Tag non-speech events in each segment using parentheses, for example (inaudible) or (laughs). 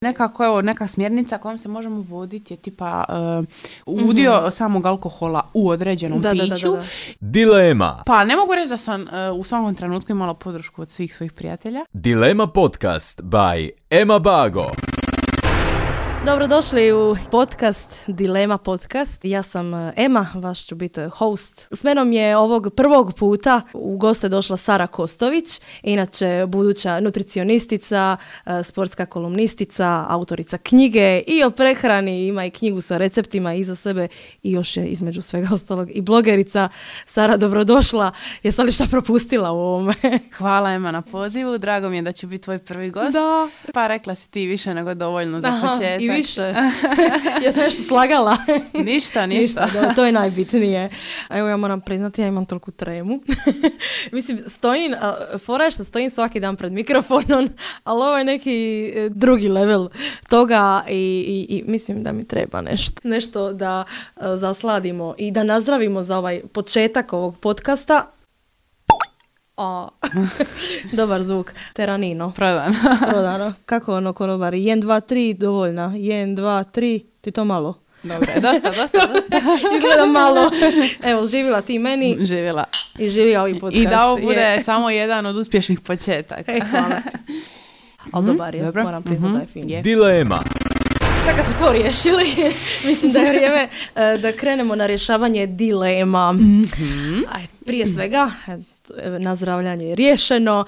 Nekako evo neka smjernica kojom se možemo voditi je tipa uh, udio samog alkohola u određenom Da, da, da, piću. da, da. Dilema. Pa ne mogu reći da sam uh, u svakom trenutku imala podršku od svih svojih prijatelja. Dilema podcast by Ema Bago. Dobrodošli u podcast Dilema podcast. Ja sam e, Ema, vaš ću biti host. S menom je ovog prvog puta u goste došla Sara Kostović, inače buduća nutricionistica, e, sportska kolumnistica, autorica knjige i o prehrani, ima i knjigu sa receptima iza sebe i još je između svega ostalog i blogerica. Sara, dobrodošla. Jesi li šta propustila u ovome? (laughs) Hvala Ema na pozivu, drago mi je da ću biti tvoj prvi gost. Da. Pa rekla si ti više nego dovoljno za početak. Više. (laughs) ja sam nešto slagala. (laughs) Ništa, ništa. da, to je najbitnije. Evo ja moram priznati, ja imam toliku tremu. (laughs) Mislim, stojim, a, fora je što stojim svaki dan pred mikrofonom, ali ovo je neki e, drugi level toga i, i, i mislim da mi treba nešto. Nešto da e, zasladimo i da nazdravimo za ovaj početak ovog podcasta. A, (laughs) dobar zvuk. Teranino. Prodan. (laughs) Prodano. Kako ono konobari? 1, 2, 3, dovoljna. 1, 2, 3, ti to malo. Dobro, dosta, dosta, dosta. (laughs) Izgleda malo. Evo, živjela ti meni Živjela. i živio ovi podcast. I da ovo bude Je. samo jedan od uspješnih početaka. E, hvala. Ali dobar je, dobro. moram priznati da je Mhm, fin. je. Dilema. Sad kad smo to riješili, (laughs) mislim da je vrijeme e, da krenemo na rješavanje dilema. Mhm. Aj, prije svega, nazdravljanje je riješeno,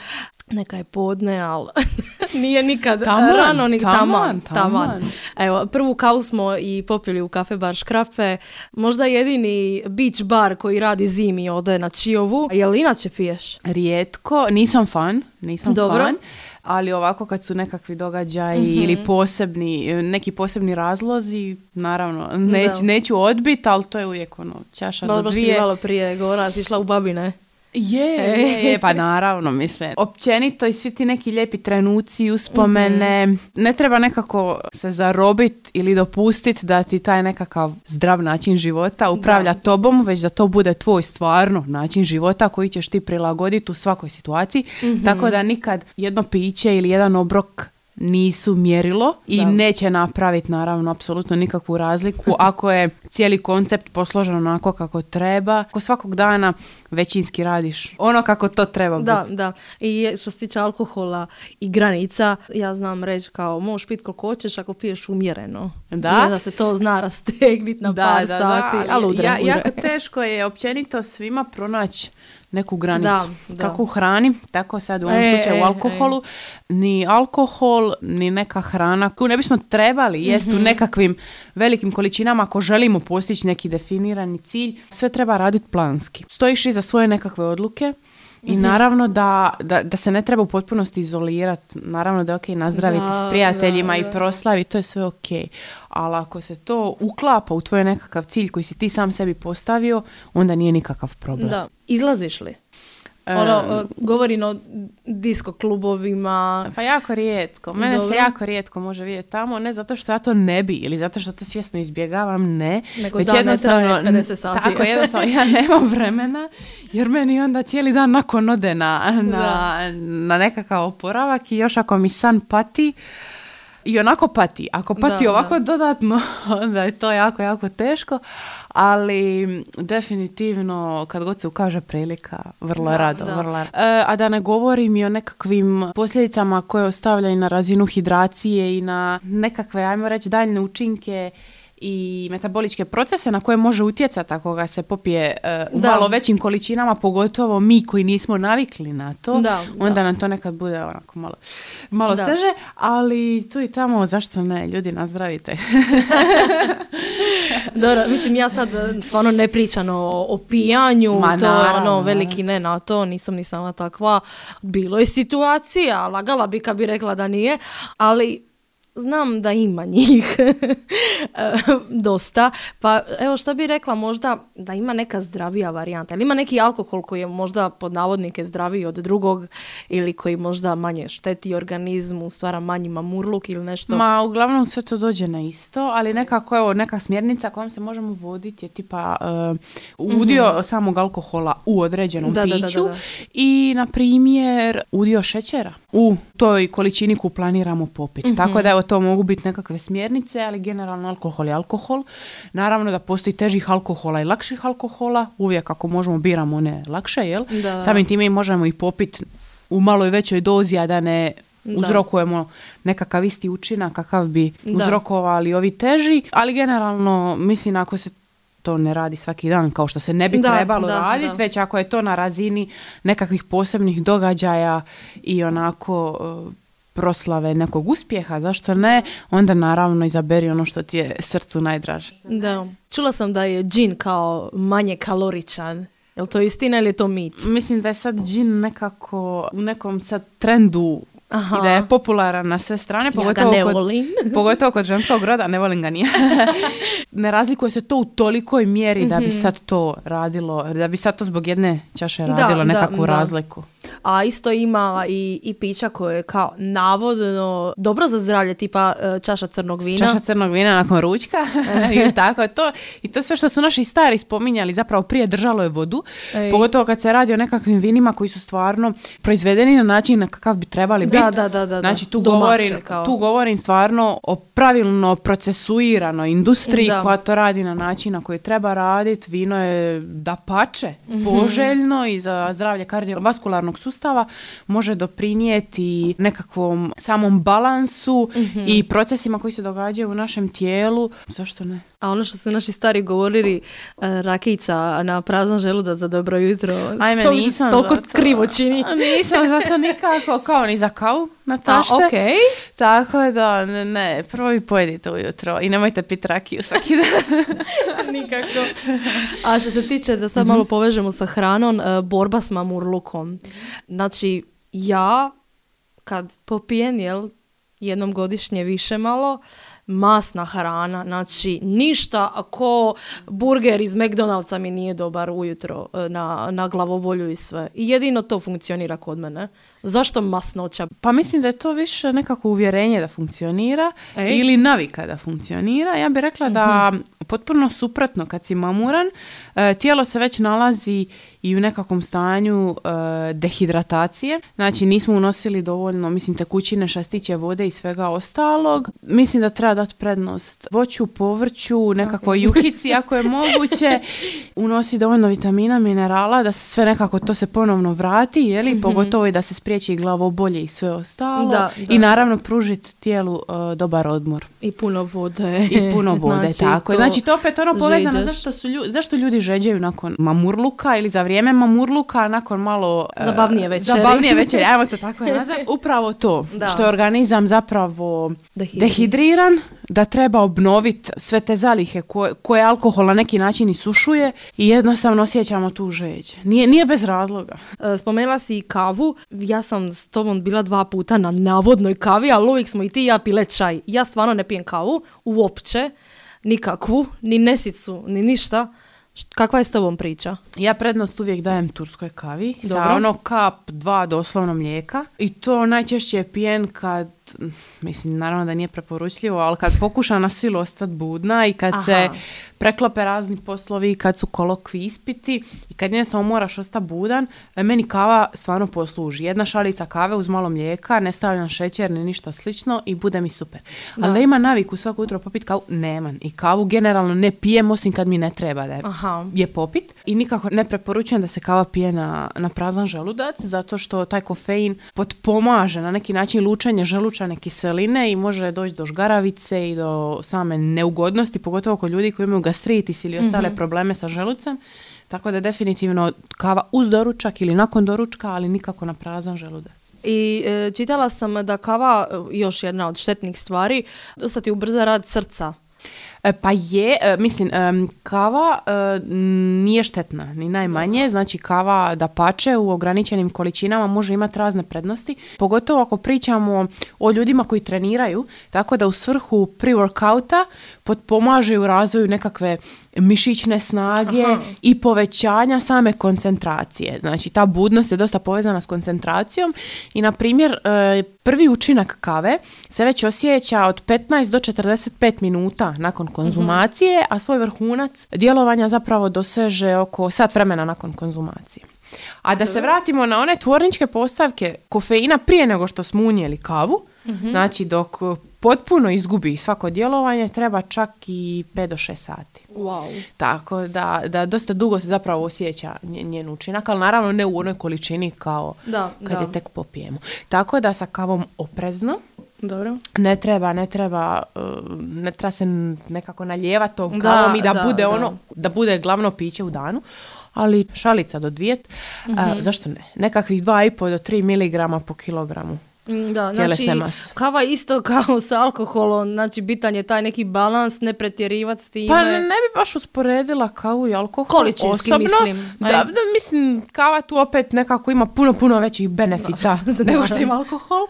neka je podne, ali (laughs) nije nikad Taman, rano ni taman, taman. Evo, prvu kavu smo i popili u kafe bar Škrape. Možda jedini beach bar koji radi zimi ode na Čiovu. Jel inače piješ? Rijetko, nisam fan, nisam Dobro. fan, ali ovako kad su nekakvi događaji Mhm. ili posebni, neki posebni razlozi, naravno, neć, neću odbit, ali to je uvijek ono, čaša Malo do dvije. malo prije govorila, si išla u babine. Je, je, je, pa naravno, mislim. Općenito i svi ti neki lijepi trenuci, uspomene, Mhm. ne treba nekako se zarobit ili dopustit da ti taj nekakav zdrav način života upravlja tobom, već da to bude tvoj stvarno način života koji ćeš ti prilagoditi u svakoj situaciji. Mhm. Tako da nikad jedno piće ili jedan obrok nisu mjerilo i Da. neće napraviti naravno apsolutno nikakvu razliku (laughs) ako je cijeli koncept posložen onako kako treba. Ako svakog dana većinski radiš ono kako to treba Da, biti. da. I što se tiče alkohola i granica, ja znam reći kao možeš piti koliko hoćeš ako piješ umjereno. Da. I onda se to zna rastegniti na par sati. ali udre, ja, jako teško je općenito svima pronaći neku granicu. Da, da. Kako u hrani, tako sad u ovom E, slučaju e, u alkoholu. Ni alkohol, ni neka hrana koju ne bismo trebali jest Mhm. u nekakvim velikim količinama ako želimo postići neki definirani cilj. Sve treba raditi planski. Stojiš iza svoje nekakve odluke i Mhm. naravno da, da, da se ne treba u potpunosti izolirati. Naravno da je ok nazdraviti Da, s prijateljima da, i da. proslavi, to je sve ok. Ali ako se to uklapa u tvoj nekakav cilj koji si ti sam sebi postavio, onda nije nikakav problem. Da. Izlaziš li? Ono, o, govorim o disko klubovima. Pa jako rijetko. Mene Dobro. se jako rijetko može vidjeti tamo, ne zato što ja to ne bi ili zato što to svjesno izbjegavam, ne. Nego dan ne traje 50 sati. Tako, jednostavno, ja nemam vremena, jer meni onda cijeli dan nakon ode na, na, na nekakav oporavak i još ako mi san pati, i onako pati. Ako pati Da, ovako dodatno, (laughs) onda je to jako, jako teško. Ali definitivno, kad god se ukaže prilika, vrlo Da, rado, da. vrlo rado. E, a da ne govorim i o nekakvim posljedicama koje ostavljaju na razinu hidracije i na nekakve, ajmo reći, daljne učinke i metaboličke procese na koje može utjecati ako ga se popije e, u Da. malo većim količinama, pogotovo mi koji nismo navikli na to, Da, onda da. nam to nekad bude onako malo, malo teže, ali tu i tamo, zašto ne, ljudi nazdravite. (laughs) Dobro, mislim ja sad e, stvarno ne pričam o, o pijanju, Ma, to je ono veliki ne na to, nisam ni sama takva. Bilo je situacija, lagala bi kad bi rekla da nije, ali znam da ima njih (laughs) e, dosta. Pa evo šta bi rekla možda da ima neka zdravija varijanta. Ili ima neki alkohol koji je možda pod navodnike zdraviji od drugog ili koji možda manje šteti organizmu, stvara manji mamurluk ili nešto. Ma, uglavnom sve to dođe na isto, ali nekako, evo, neka smjernica kojom se možemo voditi je tipa uh, udio samog alkohola u određenom Da, da, da, da, piću da. i na primjer udio šećera u toj količini koju planiramo popiti. Mhm. Tako da evo to mogu biti nekakve smjernice, ali generalno alkohol je alkohol. Naravno da postoji težih alkohola i lakših alkohola, uvijek ako možemo biramo one lakše, jel? Da. Samim time i možemo i popiti u malo i većoj dozi, a da ne Da. uzrokujemo nekakav isti učinak kakav bi Da. uzrokovali ovi teži, ali generalno mislim ako se to ne radi svaki dan kao što se ne bi Da, trebalo da, raditi, da. već ako je to na razini nekakvih posebnih događaja i onako proslave nekog uspjeha, zašto ne, onda naravno izaberi ono što ti je srcu najdraže. Da. Čula sam da je džin kao manje kaloričan. Je li to istina ili je to mit? Mislim da je sad džin nekako u nekom sad trendu Aha. i da je popularan na sve strane, Ja ga pogotovo ne kod, volim. (laughs) pogotovo kod ženskog roda, ne volim ga nije. (laughs) ne razlikuje se to u tolikoj mjeri da bi sad to radilo, da bi sad to zbog jedne čaše radilo da, nekakvu da. razliku. A isto ima i, i pića koje je kao navodno dobro za zdravlje, tipa e, čaša crnog vina. Čaša crnog vina nakon ručka (laughs) ili tako to. I to sve što su naši stari spominjali zapravo prije držalo je vodu. Ej. Pogotovo kad se radi o nekakvim vinima koji su stvarno proizvedeni na način na kakav bi trebali biti. Da, da, da, da, da. Znači tu Domaće govorim, kao. tu govorim stvarno o pravilno procesuiranoj industriji Da. koja to radi na način na koji treba raditi. Vino je da pače, Mhm. poželjno i za zdravlje kardiovaskularnog sustava može doprinijeti nekakvom samom balansu Mhm. i procesima koji se događaju u našem tijelu. Zašto ne? A ono što su naši stari govorili, e, rakica na prazan želudac za dobro jutro. Ajme, nisam toliko za to. krivo čini. Nisam za to nikako, kao ni za kavu na A, tašte. okej. Tako da, ne, ne, prvo vi pojedite ujutro i nemojte piti rakiju svaki dan. (laughs) Nikako. A što se tiče, da sad malo povežemo sa hranom, e, borba s mamurlukom. Znači, ja kad popijem, jel, jednom godišnje više malo, masna hrana, znači ništa ako burger iz McDonald'sa mi nije dobar ujutro e, na, na glavobolju i sve. I jedino to funkcionira kod mene. Zašto masnoća? Pa mislim da je to više nekako uvjerenje da funkcionira Ej. ili navika da funkcionira. Ja bih rekla da Mhm. potpuno suprotno kad si mamuran, e, tijelo se već nalazi i u nekakvom stanju e, dehidratacije. Znači nismo unosili dovoljno, mislim, tekućine, šastiće, vode i svega ostalog. Mislim da treba dati prednost voću, povrću, nekakvoj juhici ako je moguće. (laughs) Unosi dovoljno vitamina, minerala, da se sve nekako to se ponovno vrati, jeli? Pogotovo i da se spriječi glavobolje i sve ostalo. Da, da. I naravno pružiti tijelu e, dobar odmor. I puno vode. I puno vode, (laughs) tako je. Znači to opet ono povezano zašto, su lju- zašto ljudi žeđaju nakon mamurluka ili za vrijeme mamurluka nakon malo... e, Zabavnije večeri. Zabavnije (laughs) večeri, ajmo to tako nazvati. Upravo to, Da. što je organizam zapravo Dehidri- dehidriran, da treba obnoviti sve te zalihe koje, koje alkohol na neki način isušuje i jednostavno osjećamo tu žeđ. Nije, nije bez razloga. E, Spomenula si i kavu. Ja sam s tobom bila dva puta na navodnoj kavi, ali uvijek smo i ti i ja pile čaj. Ja stvarno ne pijem kavu, uopće, nikakvu, ni nesicu, ni ništa. Kakva je s tobom priča? Ja prednost uvijek dajem turskoj kavi sa Dobro. ono kap dva doslovno mlijeka i to najčešće pijen kad, mislim naravno da nije preporučljivo, ali kad pokuša na silu ostati budna i kad se Aha. preklope razni poslovi, kad su kolokvi ispiti i kad jednostavno moraš ostati budan, e, meni kava stvarno posluži. Jedna šalica kave uz malo mlijeka, ne stavljam šećer ni ništa slično i bude mi super. Ali da ima naviku svako jutro popiti kavu, nemam. I kavu generalno ne pijem osim kad mi ne treba da je popit i nikako ne preporučujem da se kava pije na, na prazan želudac zato što taj kofein potpomaže na neki način lučenje želučane kiseline i može doći do žgaravice i do same neugodnosti, pogotovo kod ljudi koji imaju gastritis ili ostale probleme sa želucem. Tako da definitivno kava uz doručak ili nakon doručka, ali nikako na prazan želudac. I e, čitala sam da kava, e, još jedna od štetnih stvari, dosta ti ubrza rad srca. E, Pa je, e, mislim, kava e, nije štetna, ni najmanje, znači kava da pače u ograničenim količinama može imati razne prednosti, pogotovo ako pričamo o ljudima koji treniraju, tako da u svrhu pre-workouta potpomaže u razvoju nekakve mišićne snage i povećanja same koncentracije. Znači ta budnost je dosta povezana s koncentracijom i na primjer e, prvi učinak kave se već osjeća od 15 do 45 minuta nakon konzumacije, a svoj vrhunac djelovanja zapravo doseže oko sat vremena nakon konzumacije. A da se vratimo na one tvorničke postavke kofeina prije nego što smo unijeli kavu, znači dok potpuno izgubi svako djelovanje, treba čak i 5 do 6 sati. Wow. Tako da, da dosta dugo se zapravo osjeća nje- njen učinak, ali naravno ne u onoj količini kao Da, kad da. je tek popijemo. Tako da sa kavom oprezno, Dobro. ne treba, ne treba, uh, ne treba se nekako nalijevati tom Da, kavom i da, da, bude da. ono, da bude glavno piće u danu, ali šalica do dvije, a, Mhm. zašto ne? Nekakvih 2,5 do 3 miligrama po kilogramu. Mm, Da, znači mase. kava isto kao sa alkoholom, znači bitan je taj neki balans, ne pretjerivati s time. Pa ne, ne bi baš usporedila kavu i alkohol Količinski osobno. mislim, Da, da, mislim, kava tu opet nekako ima puno, puno većih benefita (laughs) nego što ima alkohol.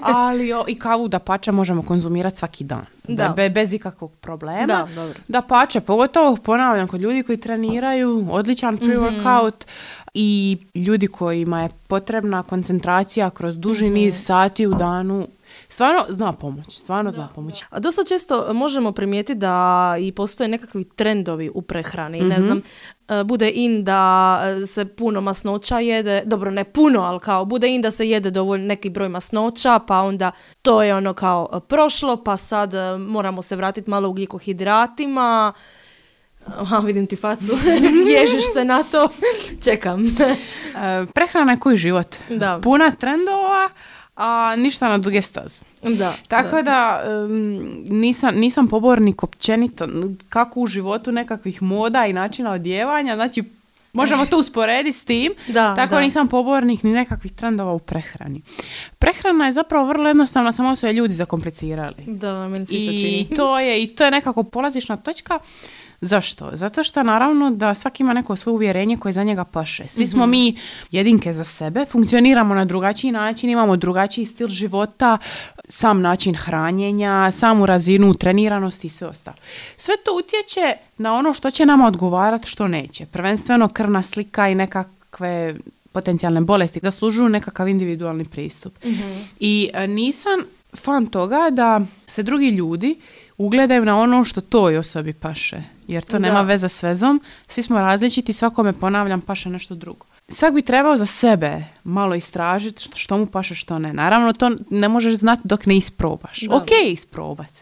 Ali o, i kavu da pače možemo konzumirati svaki dan. Da. Be- bez ikakvog problema. Da, dobro. Da pače, pogotovo ponavljam kod ljudi koji treniraju, odličan pre-workout i ljudi kojima je potrebna koncentracija kroz duži niz sati u danu. Stvarno zna pomoć, stvarno zna pomoć. A dosta često možemo primijetiti da i postoje nekakvi trendovi u prehrani. Ne znam, e, bude in da se puno masnoća jede, dobro ne puno, ali kao bude in da se jede dovoljno neki broj masnoća, pa onda to je ono kao prošlo, pa sad e, moramo se vratiti malo ugljikohidratima. Aha, vidim ti facu, (laughs) ježiš se na to. Čekam. E, prehrana je koji život. Da. Puna trendova, a ništa na duge staze. da. Tako da, em, nisam, nisam pobornik općenito kako u životu nekakvih moda i načina odjevanja, znači možemo to usporediti s tim, (laughs) Da, tako da. nisam pobornik ni nekakvih trendova u prehrani. Prehrana je zapravo vrlo jednostavna, samo su je ljudi zakomplicirali. Da, meni se isto I čini. to je, i to je nekako polazišna točka. Zašto? Zato što naravno da svaki ima neko svoje uvjerenje koje za njega paše. Svi smo Mhm. mi jedinke za sebe, funkcioniramo na drugačiji način, imamo drugačiji stil života, sam način hranjenja, samu razinu treniranosti i sve ostalo. Sve to utječe na ono što će nama odgovarati, što neće. Prvenstveno krvna slika i nekakve potencijalne bolesti zaslužuju nekakav individualni pristup. I e, nisam fan toga da se drugi ljudi ugledaju na ono što toj osobi paše. Jer to nema Da. veze s vezom. Svi smo različiti, svakome ponavljam paše nešto drugo. Svak bi trebao za sebe malo istražiti što, mu paše, što ne. Naravno, to ne možeš znati dok ne isprobaš. Da. Ok je isprobat,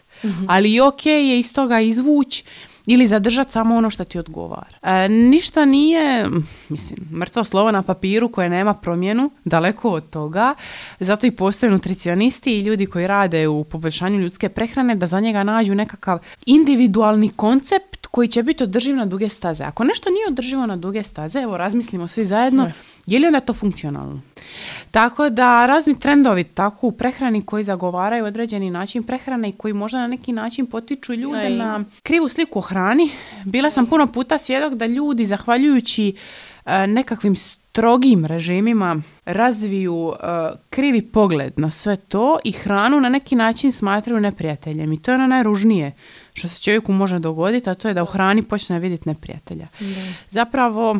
ali i ok je iz toga izvući ili zadržati samo ono što ti odgovara. E, ništa nije, mislim, mrtvo slovo na papiru koje nema promjenu, daleko od toga. Zato i postoje nutricionisti i ljudi koji rade u poboljšanju ljudske prehrane da za njega nađu nekakav individualni koncept koji će biti održiv na duge staze. Ako nešto nije održivo na duge staze, evo razmislimo svi zajedno, je li onda to funkcionalno? Tako da razni trendovi tako u prehrani koji zagovaraju određeni način prehrane i koji možda na neki način potiču ljude Aj. na krivu sliku o hrani. Bila sam puno puta svjedok da ljudi zahvaljujući e, nekakvim strogim režimima razviju e, krivi pogled na sve to i hranu na neki način smatraju neprijateljem. I to je ono najružnije što se čovjeku može dogoditi, a to je da u hrani počne vidjeti neprijatelja. Zapravo,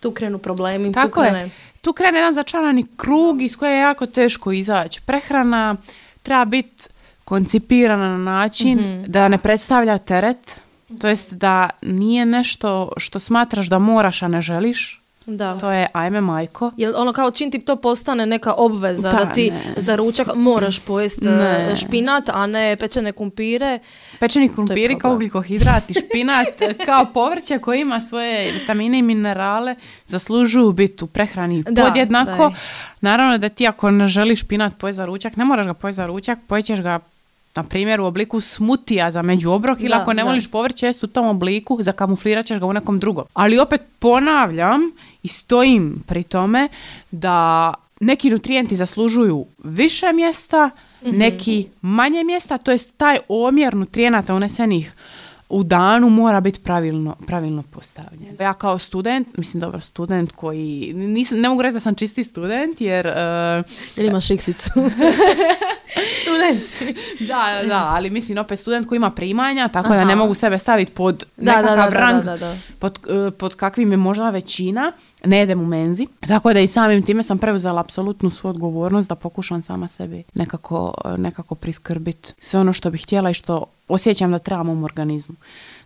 Tu krenu problemi. tu tako krene- je. Tu krene jedan začarani krug iz koje je jako teško izaći. Prehrana treba biti koncipirana na način Mhm. da ne predstavlja teret, to jest da nije nešto što smatraš da moraš, a ne želiš. Da. To je ajme majko. Jel ono kao čim ti to postane neka obveza da, Da, ti ne. za ručak moraš pojesti Ne. e, špinat, a ne pečene kumpire. Pečeni krumpiri kao ugljikohidrat i špinat (laughs) kao povrće koje ima svoje vitamine i minerale zaslužuju biti u prehrani Da, podjednako. da. Naravno da ti ako ne želiš špinat pojesti za ručak, ne moraš ga pojesti za ručak, pojećeš ga na primjer u obliku smutija za međuobrok ili ako ne voliš povrće jest u tom obliku, zakamuflirat ćeš ga u nekom drugom. Ali opet ponavljam i stojim pri tome da neki nutrijenti zaslužuju više mjesta, Mhm. neki manje mjesta, to jest taj omjer nutrijenata unesenih u danu mora biti pravilno, pravilno postavljen. Ja kao student, mislim dobro student koji, nisam, ne mogu reći da sam čisti student jer uh, Jel imaš iksicu? (laughs) (laughs) Student da, (laughs) da, da, ali mislim opet student koji ima primanja, tako da Aha. ne mogu sebe staviti pod Da, da, nekakav da, da, rang da, da. Pod, eh, pod kakvim je možda većina, ne jedem u menzi. Tako da i samim time sam preuzela apsolutnu svoju odgovornost da pokušam sama sebi nekako, nekako priskrbiti sve ono što bih htjela i što osjećam da trebam u organizmu.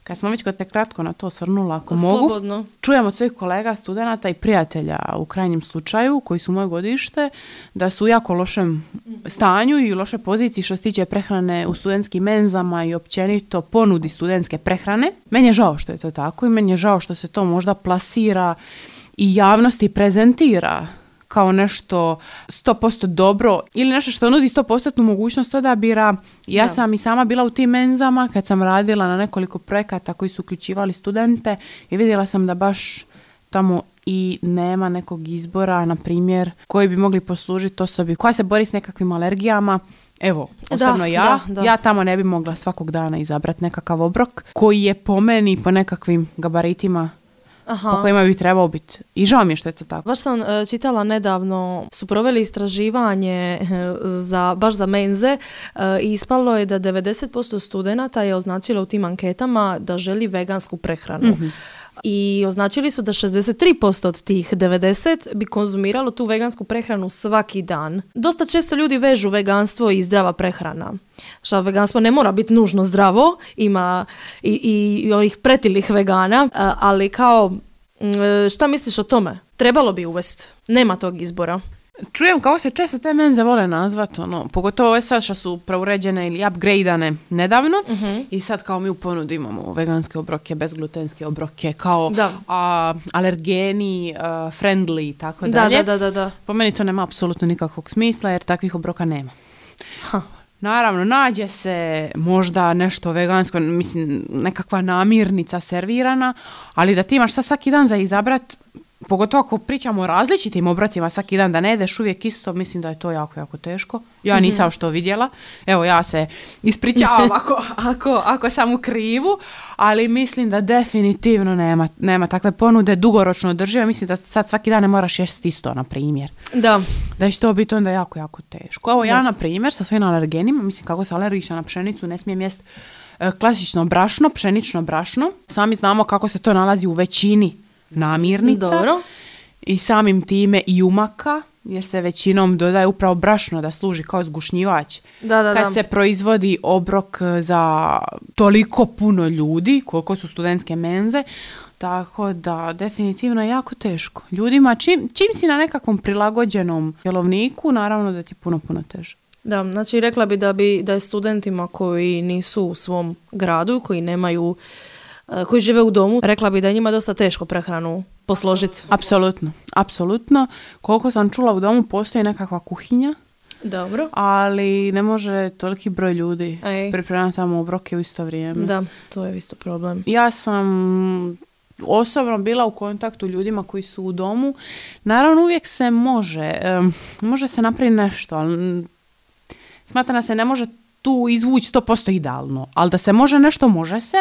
Kad smo već kod te kratko na to osvrnula, ako mogu, Slobodno. čujem od svojih kolega, studenata i prijatelja u krajnjem slučaju, koji su moje godište, da su u jako lošem stanju i u lošoj poziciji što se tiče prehrane u studentskim menzama i općenito ponudi studentske prehrane. Meni je žao što je to tako i meni je žao što se to možda plasira i javnosti prezentira kao nešto 100% dobro ili nešto što nudi 100% mogućnost odabira. Ja Da. sam i sama bila u tim menzama kad sam radila na nekoliko projekata koji su uključivali studente i vidjela sam da baš tamo i nema nekog izbora, na primjer, koji bi mogli poslužiti osobi koja se bori s nekakvim alergijama. Evo, Da, osobno ja, da, da. ja tamo ne bi mogla svakog dana izabrati nekakav obrok koji je po meni, po nekakvim gabaritima Aha. po kojima bi trebao biti. I žao mi je što je to tako. Baš sam e, čitala nedavno, su proveli istraživanje e, za, baš za menze e, i ispalo je da 90% studenata je označilo u tim anketama da želi vegansku prehranu. Mhm. I označili su da 63% od tih 90 bi konzumiralo tu vegansku prehranu svaki dan. Dosta često ljudi vežu veganstvo i zdrava prehrana. Šta veganstvo ne mora biti nužno zdravo, ima i, i, ovih pretilih vegana, ali kao mm, e, šta misliš o tome? Trebalo bi uvesti. Nema tog izbora. Čujem kako se često te menze vole nazvat, ono, pogotovo ove sad što su preuređene ili upgradeane nedavno i sad kao mi u ponudi imamo veganske obroke, bezglutenske obroke, kao Da. a, alergeni, a, friendly i tako Da, dalje. da, da, da, da. Po meni to nema apsolutno nikakvog smisla jer takvih obroka nema. Ha. Naravno, nađe se možda nešto vegansko, mislim, nekakva namirnica servirana, ali da ti imaš sad svaki dan za izabrat, pogotovo ako pričamo o različitim obrocima svaki dan, da ne jedeš uvijek isto, mislim da je to jako, jako teško. Ja nisam što vidjela, evo ja se ispričavam (laughs) ako, ako, ako sam u krivu, ali mislim da definitivno nema, nema takve ponude dugoročno održive, mislim da sad svaki dan ne moraš jesti isto, na primjer Da. da će to biti onda jako, jako teško. Evo ja, na primjer, sa svojim alergenima, mislim kako se alergična na pšenicu, ne smijem jest e, klasično brašno, pšenično brašno. Sami znamo kako se to nalazi u većini namirnica. Dobro. I samim time i umaka, jer se većinom dodaje upravo brašno da služi kao zgušnjivač. Da, da, Kad da. se proizvodi obrok e, za toliko puno ljudi, koliko su studentske menze, tako da definitivno je jako teško. Ljudima, čim, čim si na nekakvom prilagođenom jelovniku, naravno da ti je puno, puno teže. Da, znači rekla bi da, bi da je studentima koji nisu u svom gradu, koji nemaju, koji žive u domu, rekla bi da je njima dosta teško prehranu posložiti. Apsolutno, apsolutno. Koliko sam čula u domu postoji nekakva kuhinja, Dobro. ali ne može toliki broj ljudi pripremati tamo obroke u isto vrijeme. Da, to je isto problem. Ja sam osobno bila u kontaktu ljudima koji su u domu. Naravno uvijek se može, može se napraviti nešto, ali smatram da se ne može tu izvući 100% idealno, ali da se može nešto, može se,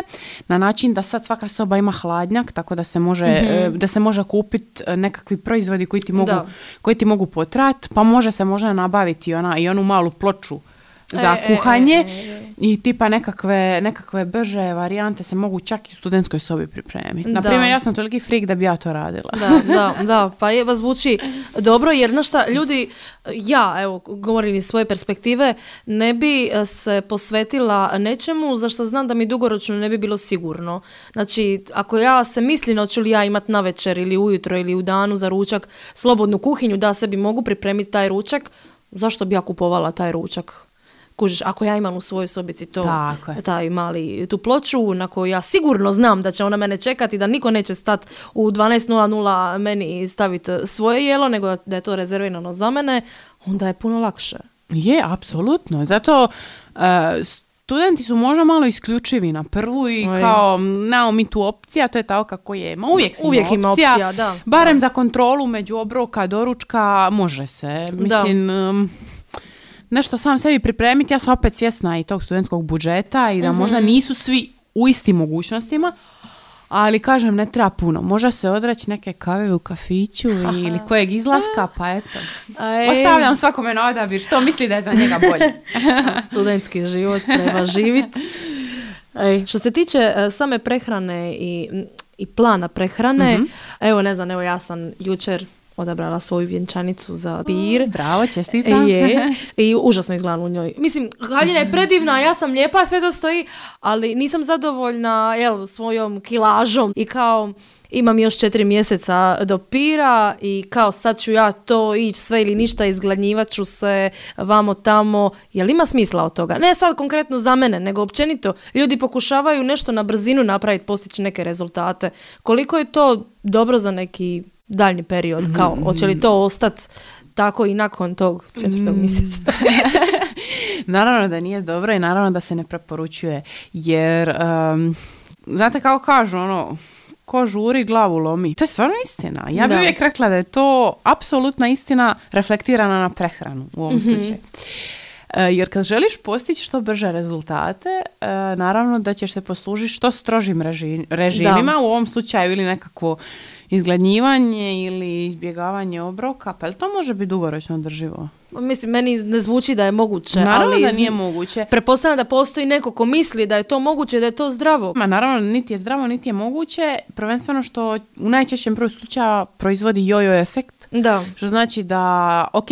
na način da sad svaka soba ima hladnjak, tako da se može, e, da se može kupiti nekakvi proizvodi koji ti mogu, Da. koji ti mogu potrat, pa može se možda nabaviti ona, i onu malu ploču za E, e, e, kuhanje e, e. i tipa nekakve, nekakve brže varijante se mogu čak i u studentskoj sobi pripremiti. Na primjer, ja sam toliki frik da bi ja to radila. Da, da, da, pa je, zvuči dobro jer znaš šta, ljudi, ja evo govorim iz svoje perspektive, ne bi se posvetila nečemu za što znam da mi dugoročno ne bi bilo sigurno. Znači, ako ja se mislim hoću li ja imat na večer ili ujutro ili u danu za ručak slobodnu kuhinju da sebi mogu pripremiti taj ručak, zašto bi ja kupovala taj ručak? Kužiš, ako ja imam u svojoj sobici to, Tako taj mali, tu ploču na koju ja sigurno znam da će ona mene čekati, da niko neće stat u 12.00 meni staviti svoje jelo, nego da je to rezervirano za mene, onda je puno lakše. Je, apsolutno. Zato e, studenti su možda malo isključivi na prvu i kao nemamo mi tu opcija, to je tako kako je. Ma uvijek, Uvijek ima opcija, da. Barem za kontrolu među obroka, doručka, može se. Mislim, em, nešto sam sebi pripremiti, ja sam opet svjesna i tog studentskog budžeta i da Mhm. možda nisu svi u istim mogućnostima, ali kažem, ne treba puno. Možda se odreći neke kave u kafiću (laughs) ili kojeg izlaska, (laughs) pa eto. Ej. Ostavljam svakome na odabir što misli da je za njega bolje. (laughs) Studentski život treba živit. Ej, što se tiče e, same prehrane i, i plana prehrane, evo ne znam, evo ja sam jučer odabrala svoju vjenčanicu za pir. Bravo, čestitam. Je. (laughs) I užasno izgledam u njoj. Mislim, haljina je predivna, ja sam lijepa, sve to stoji, ali nisam zadovoljna jel, svojom kilažom i kao imam još četiri mjeseca do pira i kao sad ću ja to ići sve ili ništa, izgladnjivat ću se vamo tamo. Jel ima smisla od toga? Ne sad konkretno za mene, nego općenito. Ljudi pokušavaju nešto na brzinu napraviti, postići neke rezultate. Koliko je to dobro za neki daljnji period? Kao, hoće li to ostati tako i nakon tog četvrtog mjeseca? (laughs) naravno da nije dobro i naravno da se ne preporučuje. Jer, em, znate kako kažu, ono, ko žuri, glavu lomi. To je stvarno istina. Ja bih Da. uvijek rekla da je to apsolutna istina reflektirana na prehranu u ovom slučaju. E, Jer kad želiš postići što brže rezultate, e, naravno da ćeš se poslužiti što strožim reži- režimima, u ovom slučaju ili nekakvo izgladnjivanje ili izbjegavanje obroka, pa jel to može biti dugoročno održivo? Mislim, meni ne zvuči da je moguće, Naravno ali da nije moguće. Pretpostavljam da postoji neko ko misli da je to moguće, da je to zdravo. Ma naravno, niti je zdravo, niti je moguće, prvenstveno što u najčešćem broju slučaja proizvodi jojo efekt, Da. što znači da, ok,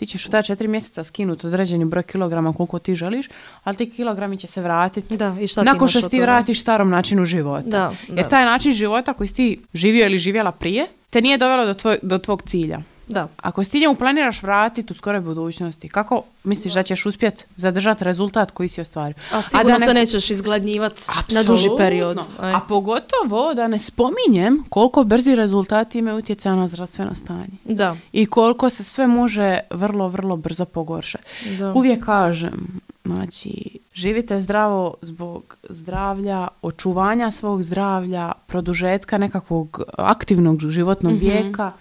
ti ćeš u ta četiri mjeseca skinuti određeni broj kilograma koliko ti želiš, ali ti kilogrami će se vratiti Da, i šta ti nakon što ti vratiš starom načinu života. Da, Jer da. taj način života koji si ti živio ili živjela prije, te nije dovelo do, tvoj, do tvog cilja. Da. Ako si ti njemu planiraš vratiti u skoroj budućnosti, kako misliš da ćeš uspjeti zadržati rezultat koji si ostvario? A sigurno da se nećeš izgladnjivati na duži period. Aj. A pogotovo da ne spominjem koliko brzi rezultati imaju utjecaja na zdravstveno stanje. Da. I koliko se sve može vrlo, vrlo brzo pogoršati. Da. Uvijek kažem, znači, živite zdravo zbog zdravlja, očuvanja svog zdravlja, produžetka nekakvog aktivnog životnog vijeka.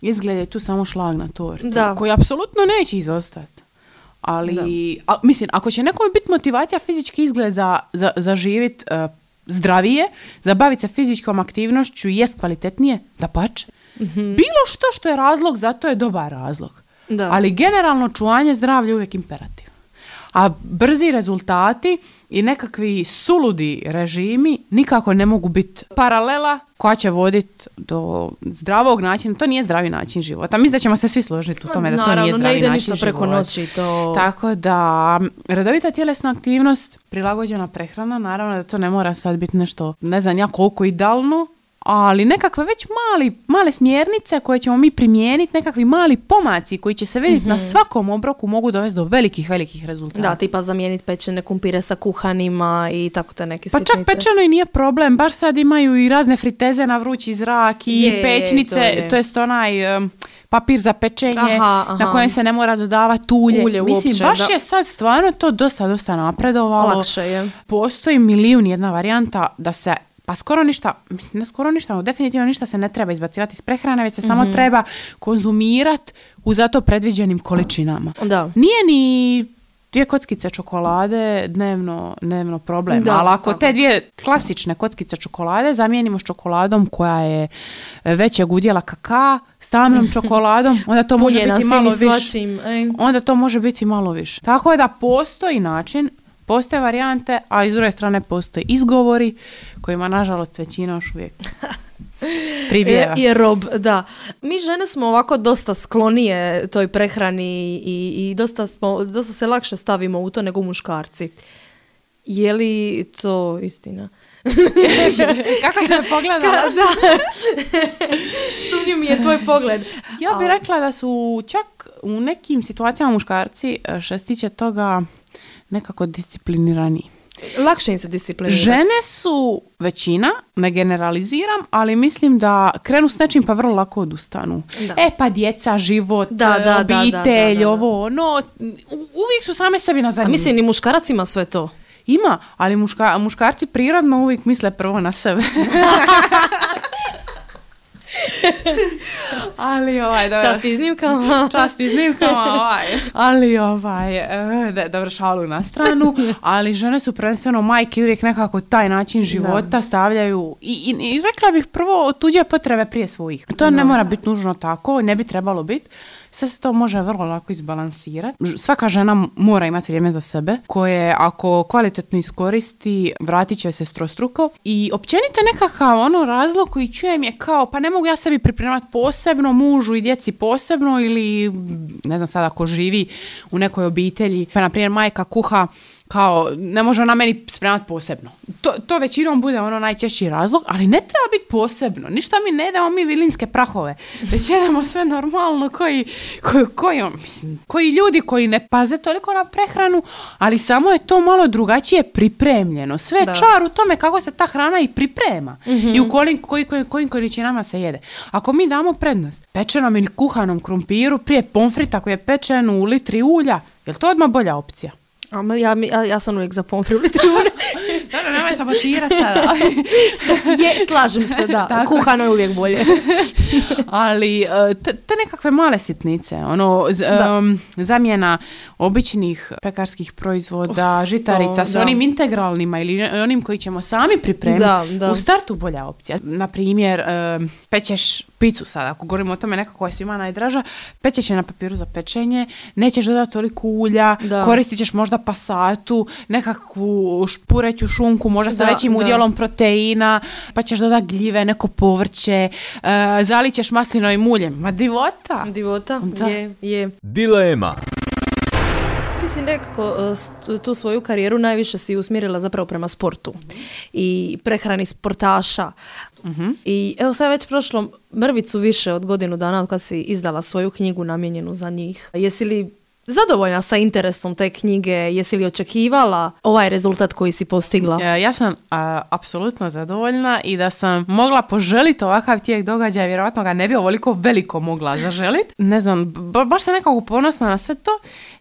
Izgled je tu samo šlag na tortu, Da. koji apsolutno neće izostati. Ali, a, mislim, ako će nekome biti motivacija fizički izgled za, za, za živit e, zdravije, za baviti se fizičkom aktivnošću i jest kvalitetnije, da pače. Bilo što što je razlog, zato je dobar razlog. Da. Ali generalno čuvanje zdravlja je uvijek imperativ. A brzi rezultati i nekakvi suludi režimi nikako ne mogu biti paralela koja će voditi do zdravog načina. To nije zdravi način života. Mislim da ćemo se svi složiti u tome da to Naravno, nije zdravi ne ide način ništa preko života. noći. To... Tako da, redovita tjelesna aktivnost, prilagođena prehrana, naravno da to ne mora sad biti nešto, ne znam ja koliko idealno, ali nekakve već mali, male smjernice koje ćemo mi primijeniti, nekakvi mali pomaci koji će se vidjeti na svakom obroku mogu dovesti do velikih, velikih rezultata. Da, tipa zamijeniti pečene kumpire sa kuhanima i tako te neke Pa sitnice. čak pečeno i nije problem, baš sad imaju i razne friteze na vrući zrak i Je, pećnice, to je. to jest onaj um, papir za pečenje Aha, aha. na kojem se ne mora dodavati ulje. Ulje Mislim, uopće, baš da. je sad stvarno to dosta, dosta napredovalo. Lakše je. Postoji milijun jedna varijanta da se pa skoro ništa, ne skoro ništa, no definitivno ništa se ne treba izbacivati iz prehrane, već se samo Mhm. treba konzumirati u zato predviđenim količinama. Da. Nije ni dvije kockice čokolade dnevno, dnevno problem, Da, ali ako tako. te dvije klasične kockice čokolade zamijenimo s čokoladom koja je većeg udjela kaka, s tamnom (laughs) čokoladom, onda to može biti malo više. Onda to može biti malo više. Tako je da postoji način, postoje varijante, ali s druge strane postoje izgovori kojima nažalost većina još uvijek (laughs) pribjeva. Je, je rob, da. Mi žene smo ovako dosta sklonije toj prehrani i, i dosta, smo, dosta se lakše stavimo u to nego muškarci. Je li to istina? (laughs) Kako se pogleda? (laughs) da. Sumnjiv mi je tvoj pogled. Ja bih rekla da su čak u nekim situacijama muškarci e, što se tiče toga nekako disciplinirani. Lakše im se disciplinirati. Žene su većina, ne generaliziram, ali mislim da krenu s nečim pa vrlo lako odustanu. Da. E pa djeca, život, Da, da, da, da, obitelj, da, da. ovo, ono, uvijek su same sebi na zadnjem mislim, i muškarac ima sve to. Ima, ali muška, muškarci prirodno uvijek misle prvo na sebe. (laughs) (laughs) ali ovaj, dobro. Čast iznimkama. (laughs) Čast iznimkama, ovaj. Ali ovaj, e, da, dobro šalu na stranu, ali žene su prvenstveno majke uvijek nekako taj način života stavljaju i, i, i rekla bih prvo tuđe potrebe prije svojih. To ne mora biti nužno tako, ne bi trebalo biti. Sve se to može vrlo lako izbalansirati. Svaka žena mora imati vrijeme za sebe, koje ako kvalitetno iskoristi, vratit će se strostruko. I općenito nekakav ono razlog koji čujem je kao, pa ne mogu ja sebi pripremati posebno, mužu i djeci posebno ili ne znam sad ako živi u nekoj obitelji, pa na primjer majka kuha kao ne može ona meni spremati posebno. To, to većinom bude ono najčešći razlog, ali ne treba biti posebno. Ništa mi ne damo mi vilinske prahove. Već jedemo sve normalno koji, koji, koji, on- mislim, koji ljudi koji ne paze toliko na prehranu, ali samo je to malo drugačije pripremljeno. Sve Da. čar u tome kako se ta hrana i priprema i u kolim, koji, koji, kojim količinama se jede. Ako mi damo prednost pečenom ili kuhanom krumpiru prije pomfrita koji je pečen u litri ulja, je li to odmah bolja opcija? Ja, mi- ja, ja sam uvijek za pomfri u litru. (laughs) Dobro, nemoj sabocirati sada. (laughs) Je, slažem se, da. Tako. Kuhano je uvijek bolje. (laughs) Ali e, te, te nekakve male sitnice, ono, z- zamjena običnih pekarskih proizvoda, žitarica to, s da. onim integralnima ili onim koji ćemo sami pripremiti, Da, da. u startu bolja opcija. Na primjer, pečeš picu sad, ako govorimo o tome nekako koja je svima najdraža, pečeš je na papiru za pečenje, nećeš dodati toliko ulja, Da. koristit ćeš možda pasatu, nekakvu špureću šunku, možda sa Da, većim da. udjelom proteina, pa ćeš dodati gljive, neko povrće, e, zalićeš maslinovim uljem. Ma divota! Divota, Da. je, je. Dilema. Si nekako e, tu svoju karijeru najviše si usmjerila zapravo prema sportu i prehrani sportaša. I evo sad je već prošlo mrvicu više od godinu dana od kad si izdala svoju knjigu namijenjenu za njih. Jesi li zadovoljna sa interesom te knjige? Jesi li očekivala ovaj rezultat koji si postigla? Ja sam a, apsolutno zadovoljna i da sam mogla poželiti ovakav tijek događaja, vjerojatno ga ne bi ovoliko veliko mogla zaželiti. Ne znam, ba- baš sam nekako ponosna na sve to,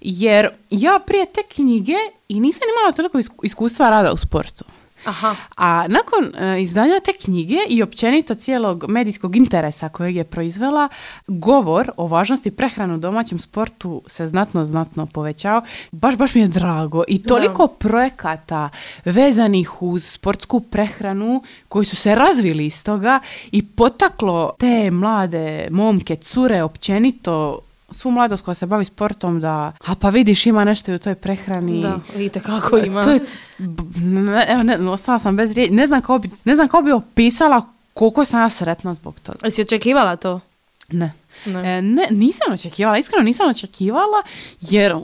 jer ja prije te knjige i nisam imala toliko isku- iskustva rada u sportu. Aha. A nakon e, izdanja te knjige i općenito cijelog medijskog interesa kojeg je proizvela, govor o važnosti prehrane u domaćem sportu se znatno, znatno povećao. Baš, baš mi je drago. I toliko projekata vezanih uz sportsku prehranu koji su se razvili iz toga i potaklo te mlade momke, cure općenito svu mladost koja se bavi sportom da, a pa vidiš ima nešto i u toj prehrani. Da, vidite kako ima. To je, ne, ne, ostala sam bez riječi. Ne znam kako bi, ne znam kako bi opisala koliko sam ja sretna zbog toga. Jesi očekivala to? Ne. Ne. E, ne, nisam očekivala, iskreno nisam očekivala, jer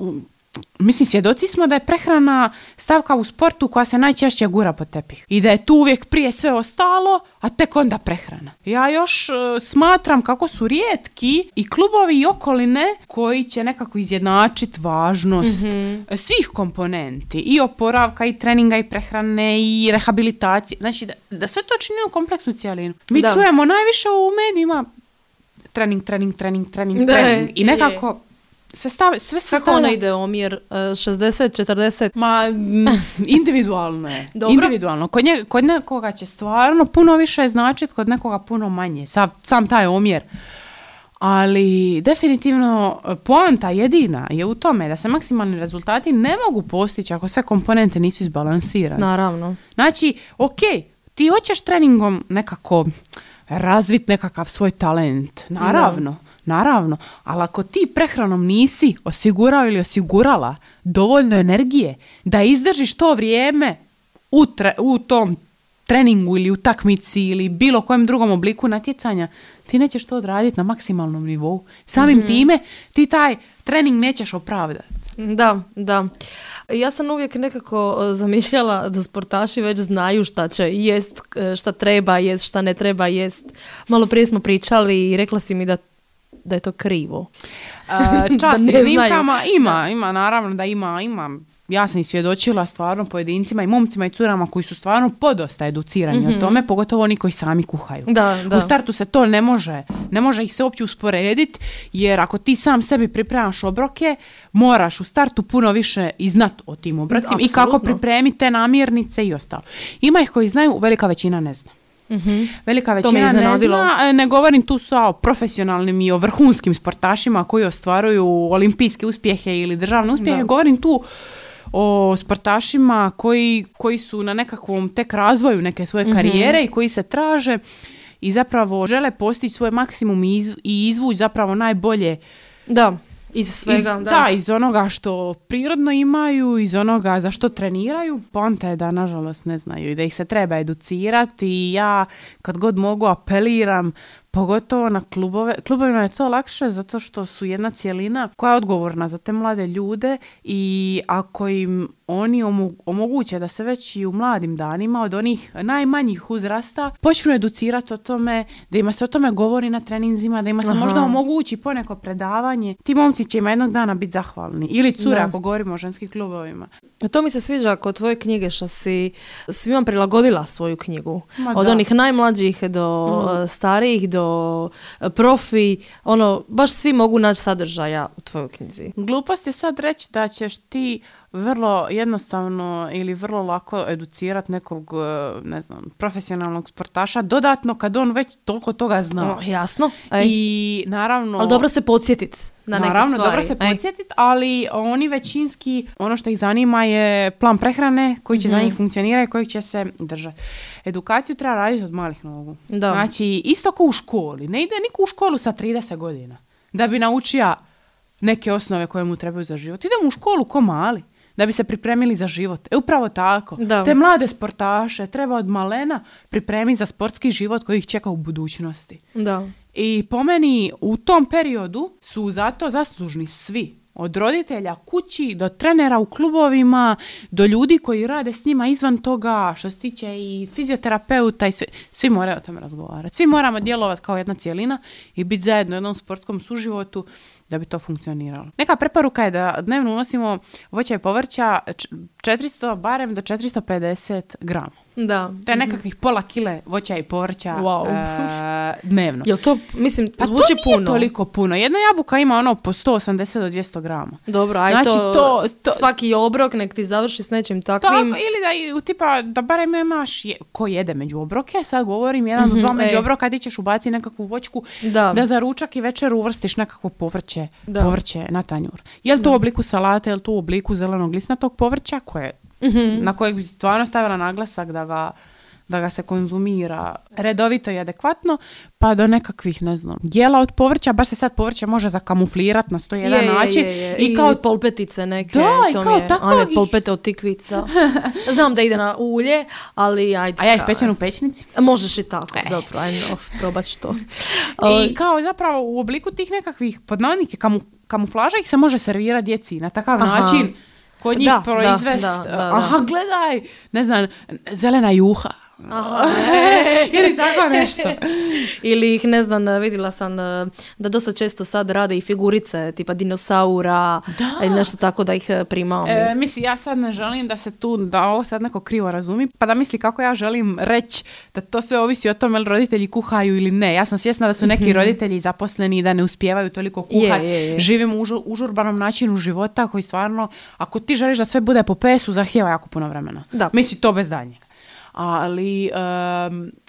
mislim svjedoci smo da je prehrana stavka u sportu koja se najčešće gura po tepih. I da je tu uvijek prije sve ostalo, a tek onda prehrana. Ja još e, smatram kako su rijetki i klubovi i okoline koji će nekako izjednačiti važnost svih komponenti. I oporavka, i treninga, i prehrane, i rehabilitacije. Znači da, da sve to čini u kompleksnu cijelinu. Mi Da. čujemo najviše u medijima trening, trening, trening, trening, Da, trening. I je. Sve stave, sve se Kako stavlja- ono ide omjer? E, 60, 40? Ma, individualno je. (laughs) Dobro. Individualno. Kod, nje, kod nekoga će stvarno puno više značiti, kod nekoga puno manje. Sam, sam taj omjer. Ali definitivno e, poanta jedina je u tome da se maksimalni rezultati ne mogu postići ako sve komponente nisu izbalansirane. Naravno. Znači, ok, ti hoćeš treningom nekako razvit nekakav svoj talent. Naravno, naravno. Ali ako ti prehranom nisi osigurao ili osigurala dovoljno energije da izdržiš to vrijeme u, tre- u tom treningu ili utakmici ili bilo kojem drugom obliku natjecanja, ti nećeš to odraditi na maksimalnom nivou. Samim time ti taj trening nećeš opravdati. Da, da. Ja sam uvijek nekako zamišljala da sportaši već znaju šta će jest, e, šta treba jest, šta ne treba jest. Malo prije smo pričali i rekla si mi da, da je to krivo. (laughs) Uh, čast iznimkama ima, ima, naravno da ima, ima. Ja sam i svjedočila stvarno pojedincima i momcima i curama koji su stvarno podosta educirani o tome, pogotovo oni koji sami kuhaju. Mhm. Da, da. U startu se to ne može, ne može ih se uopće usporediti, jer ako ti sam sebi pripremaš obroke, moraš u startu puno više i znat o tim obrocima i kako pripremiti te namirnice i ostalo. Ima ih koji znaju, velika većina ne zna. Velika To me većina ne zna, e, ne govorim tu sa o profesionalnim i o vrhunskim sportašima koji ostvaruju olimpijske uspjehe ili državne uspjehe, Da. govorim tu o sportašima koji, koji su na nekakvom tek razvoju neke svoje karijere i koji se traže i zapravo žele postići svoj maksimum i, iz- i izvući zapravo najbolje Da, iz svega. iz, da. iz onoga što prirodno imaju, iz onoga za što treniraju. Ponta je da nažalost ne znaju i da ih se treba educirati i ja kad god mogu apeliram Pogotovo na klubove. Klubovima je to lakše zato što su jedna cjelina koja je odgovorna za te mlade ljude i ako im oni omoguće da se već i u mladim danima od onih najmanjih uzrasta počnu educirati o tome, da ima se o tome govori na treninzima, da ima se možda omogući poneko predavanje. Ti momci će ima jednog dana biti zahvalni. Ili cure ako govorimo o ženskim klubovima. To mi se sviđa kod tvoje knjige što si svima prilagodila svoju knjigu. od onih najmlađih do mm. starijih, do profi, ono, baš svi mogu naći sadržaja u tvojoj knjizi. Glupost je sad reći da ćeš ti vrlo jednostavno ili vrlo lako educirati nekog, e, ne znam, profesionalnog sportaša dodatno kad on već toliko toga zna. jasno. I naravno... Ali dobro se podsjetiti na neke Naravno, dobro se podsjetiti, ali oni većinski, ono što ih zanima je plan prehrane koji će za mhm. njih funkcionirati i koji će se držati. Edukaciju treba raditi od malih nogu. Da. Znači, isto kao u školi. Ne ide niko u školu sa 30 godina da bi naučio neke osnove koje mu trebaju za život. Idemo u školu ko mali da bi se pripremili za život. E upravo tako. Da. Te mlade sportaše treba od malena pripremiti za sportski život koji ih čeka u budućnosti. Da. I po meni u tom periodu su zato zaslužni svi. Od roditelja kući do trenera u klubovima, do ljudi koji rade s njima izvan toga, što se tiče i fizioterapeuta i svi, svi moraju o tome razgovarati. Svi moramo djelovati kao jedna cijelina i biti zajedno u jednom sportskom suživotu da bi to funkcioniralo. Neka preporuka je da dnevno unosimo voća i povrća 400, barem do 450 grama. Da. To je nekakvih pola kile voća i povrća wow. uh, dnevno. Jel to, mislim, pa zvuči to puno? toliko puno. Jedna jabuka ima ono po 180 do 200 grama. Dobro, aj znači, to, to, svaki obrok nek ti završi s nečim takvim. To, ili da, tipa, da barem imaš, je, ko jede među obroke, sad govorim, jedan do dva mm među obroka, ti ćeš ubaciti nekakvu voćku, da. da za ručak i večer uvrstiš nekakvo povrće, povrće na tanjur. Je li to u obliku salate, je li to u obliku zelenog lisnatog povrća, koje mm na kojeg bi stvarno stavila naglasak da ga, da ga se konzumira redovito i adekvatno, pa do nekakvih, ne znam, jela od povrća, baš se sad povrće može zakamuflirati na sto jedan način. I, kao polpetice neke. Da, i kao takvog. polpete od tikvica. (laughs) Znam da ide na ulje, ali ajde. A ja ih pečem u pečnici? Možeš i tako, e. dobro, ajde, probat ću to. I kao zapravo u obliku tih nekakvih podnavnike kamuflaža ih se može servirati djeci na takav način kod njih proizvest, aha gledaj, ne znam, zelena juha. Aha. Ili tako nešto. (laughs) Ili ih, ne znam, vidjela sam e, da dosta često sad rade i figurice tipa dinosaura da. ili nešto tako da ih e, prima. E, misli, ja sad ne želim da se tu, da ovo sad neko krivo razumi, pa da misli kako ja želim reći da to sve ovisi o tome li roditelji kuhaju ili ne. Ja sam svjesna da su neki mhm. roditelji zaposleni i da ne uspijevaju toliko kuhati. Živimo u užurbanom načinu života koji stvarno, ako ti želiš da sve bude po pesu, zahtjeva jako puno vremena. Da. Misli, to bez daljnjeg ali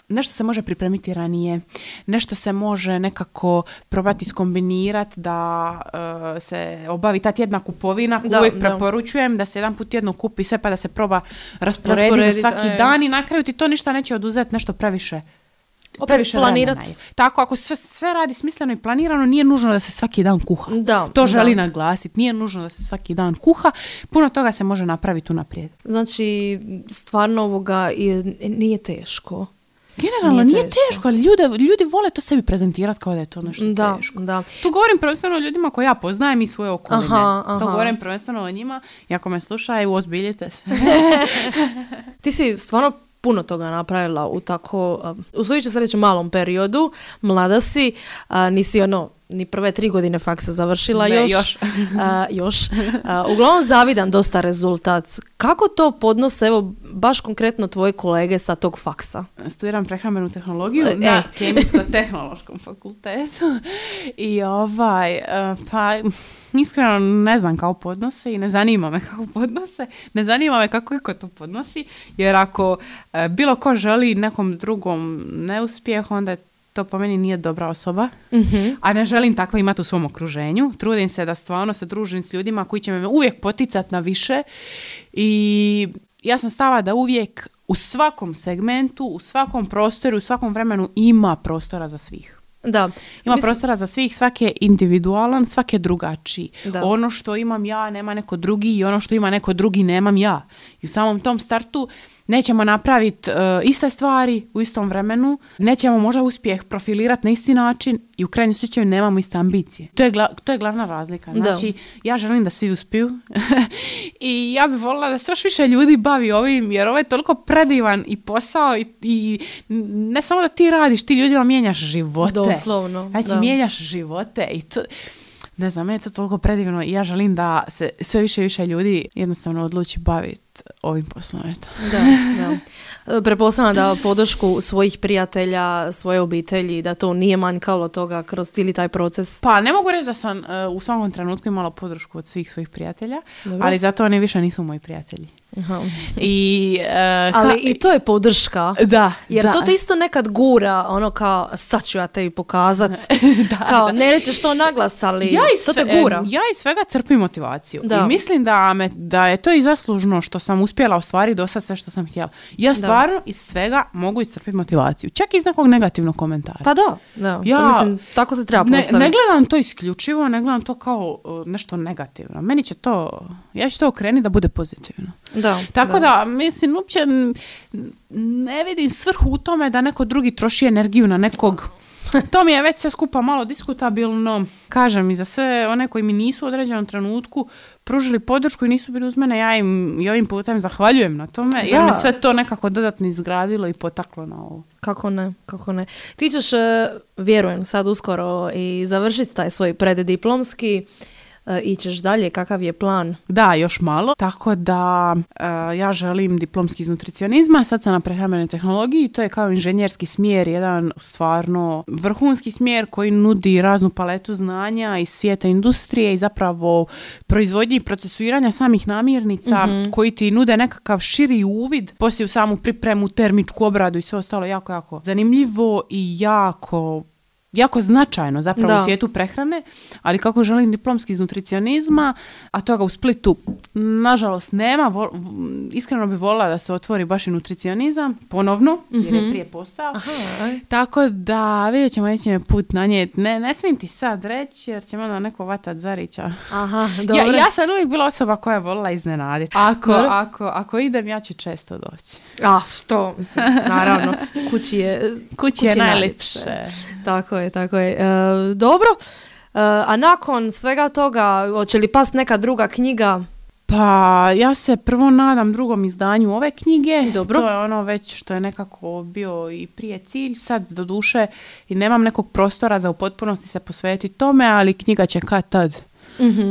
nešto se može pripremiti ranije, nešto se može nekako probati skombinirati da uh, se obavi ta tjedna kupovina da, uvijek preporučujem da se jedan put tjedno kupi sve pa da se proba rasporediti za svaki dan i na kraju ti to ništa neće oduzeti nešto previše opet planirati. Tako, ako sve, sve radi smisleno i planirano, nije nužno da se svaki dan kuha. Da, to želi naglasiti. Nije nužno da se svaki dan kuha. Puno toga se može napraviti unaprijed. Znači, stvarno ovoga nije teško. Generalno nije, teško. ali ljude, ljudi vole to sebi prezentirati kao da je to nešto da, teško. Da. Tu govorim prvenstveno o ljudima koje ja poznajem i svoje okoline. Aha, aha. To govorim prvenstveno o njima i ako me slušaju, ozbiljite se. (laughs) (laughs) Ti si stvarno puno toga napravila u tako, usudit ću se reći malom periodu, mlada si, nisi ono, ni prve tri godine faksa završila još. Još. (laughs) još. uglavnom zavidan dosta rezultat. Kako to podnose, evo, baš konkretno tvoje kolege sa tog faksa? Studiram prehrambenu tehnologiju e, na kemijsko-tehnološkom fakultetu. I ovaj, e, pa iskreno ne znam kako podnose i ne zanima me kako podnose. Ne zanima me kako iko to podnosi, jer ako e, bilo ko želi nekom drugom neuspjeh, onda je to po meni nije dobra osoba, mhm. a ne želim tako imati u svom okruženju. Trudim se da stvarno se družim s ljudima koji će me uvijek poticati na više i ja sam stava da uvijek u svakom segmentu, u svakom prostoru, u svakom vremenu ima prostora za svih. Da. Ima Mislim- prostora za svih, svaki je individualan, svaki je drugačiji. Da. Ono što imam ja nema neko drugi i ono što ima neko drugi nemam ja. I u samom tom startu nećemo napraviti iste stvari u istom vremenu, nećemo možda uspjeh profilirati na isti način i u krajnjem slučaju nemamo iste ambicije. To je, gla- to je glavna razlika. Da. Znači, ja želim da svi uspiju (laughs) i ja bih voljela da se još više ljudi bavi ovim jer ovo je toliko predivan i posao i, i ne samo da ti radiš, ti ljudima mijenjaš živote. Doslovno, Znači, da. mijenjaš živote i to... Ne znam, meni je to toliko predivno i ja želim da se sve više i više ljudi jednostavno odluči baviti ovim poslom. Eto. Da, da. E, Pretpostavljam da podršku svojih prijatelja, svoje obitelji, da to nije manjkalo toga kroz cijeli taj proces. Pa ne mogu reći da sam e, u svakom trenutku imala podršku od svih svojih prijatelja, Dobro. ali zato oni više nisu moji prijatelji. Aha. I, e, Ali ka- i to je podrška. Da, Jer da. to te isto nekad gura, ono kao, sad ću ja tebi pokazat. (laughs) kao, ne rećeš to naglas, ali ja to te gura. Ja iz svega crpim motivaciju. Da. I mislim da, me, da je to i zaslužno što sam uspjela ostvariti do sad sve što sam htjela. Ja stvarno iz svega mogu iscrpiti motivaciju. Čak iz nekog negativnog komentara. Pa da, da. Ja- to mislim, tako se treba ne, postaviti. ne gledam to isključivo, ne gledam to kao uh, nešto negativno. Meni će to, ja ću to okrenuti da bude pozitivno. Da, Tako da, mislim, uopće ne vidim svrhu u tome da neko drugi troši energiju na nekog (laughs) to mi je već sve skupa malo diskutabilno. Kažem, i za sve one koji mi nisu u određenom trenutku pružili podršku i nisu bili uz mene, ja im i ovim putem zahvaljujem na tome, jer me sve to nekako dodatno izgradilo i potaklo na ovo. Kako ne, kako ne. Ti ćeš, e, vjerujem, sad uskoro i završiti taj svoj preddiplomski, ićeš dalje, kakav je plan? Da, još malo. Tako da e, ja želim diplomski iz nutricionizma, sad sam na prehrambenoj tehnologiji i to je kao inženjerski smjer, jedan stvarno vrhunski smjer koji nudi raznu paletu znanja iz svijeta industrije i zapravo proizvodnje i procesuiranja samih namirnica koji ti nude nekakav širi uvid poslije u samu pripremu, termičku obradu i sve ostalo jako, jako zanimljivo i jako jako značajno zapravo Da. u svijetu prehrane, ali kako želim diplomski iz nutricionizma, a toga u Splitu nažalost nema, vol- v- iskreno bi volila da se otvori baš i nutricionizam, ponovno, jer je prije postojao. Tako da vidjet ćemo, neće me put nanijeti. Ne, ne smijem ti sad reći, jer će me onda neko vatat Zarića. Aha, Ja, ja sam uvijek bila osoba koja je volila iznenaditi. Ako, Dobro. ako, ako idem, ja ću često doći. A, što, mislim, naravno, kući je, Kući je najljepše. Tako je, tako je. E, dobro, E, a nakon svega toga, hoće li past neka druga knjiga? Pa ja se prvo nadam drugom izdanju ove knjige. Dobro. To je ono već što je nekako bio i prije cilj. Sad do duše i nemam nekog prostora za u potpunosti se posvetiti tome, ali knjiga će kad tad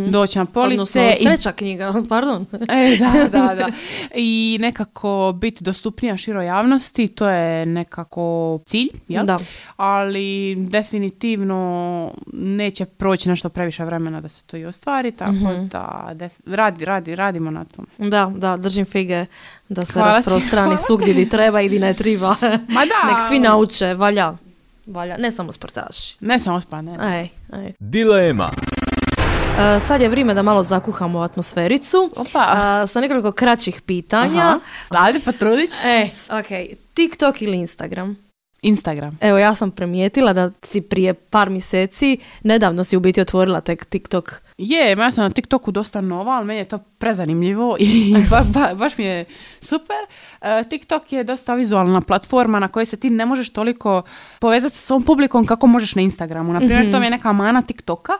doći na police. Odnosno, i treća knjiga, (laughs) pardon. E, da, da, da. I nekako biti dostupnija široj javnosti, to je nekako cilj, jel? Da. Ali definitivno neće proći nešto previše vremena da se to i ostvari, tako Mhm. da def- radi, radi, radimo na tom. Da, da, držim fige da se Hvala rasprostrani (laughs) svugdje di treba i di ne treba. Ma da. Nek svi nauče, valja. Valja, ne samo sportaši. Ne samo ne. Ej, ej. Dilema. E, sad je vrijeme da malo zakuhamo atmosfericu. Opa. E, sa nekoliko kraćih pitanja. Aha. Ću se. E, ok. TikTok ili Instagram? Instagram. Evo, ja sam primijetila da si prije par mjeseci, nedavno si u biti otvorila tek TikTok. Je, ja sam na TikToku dosta nova, ali meni je to prezanimljivo i (laughs) ba- ba- baš mi je super. E, TikTok je dosta vizualna platforma na kojoj se ti ne možeš toliko povezati sa svom publikom kako možeš na Instagramu. Na primjer, to mi je neka mana TikToka,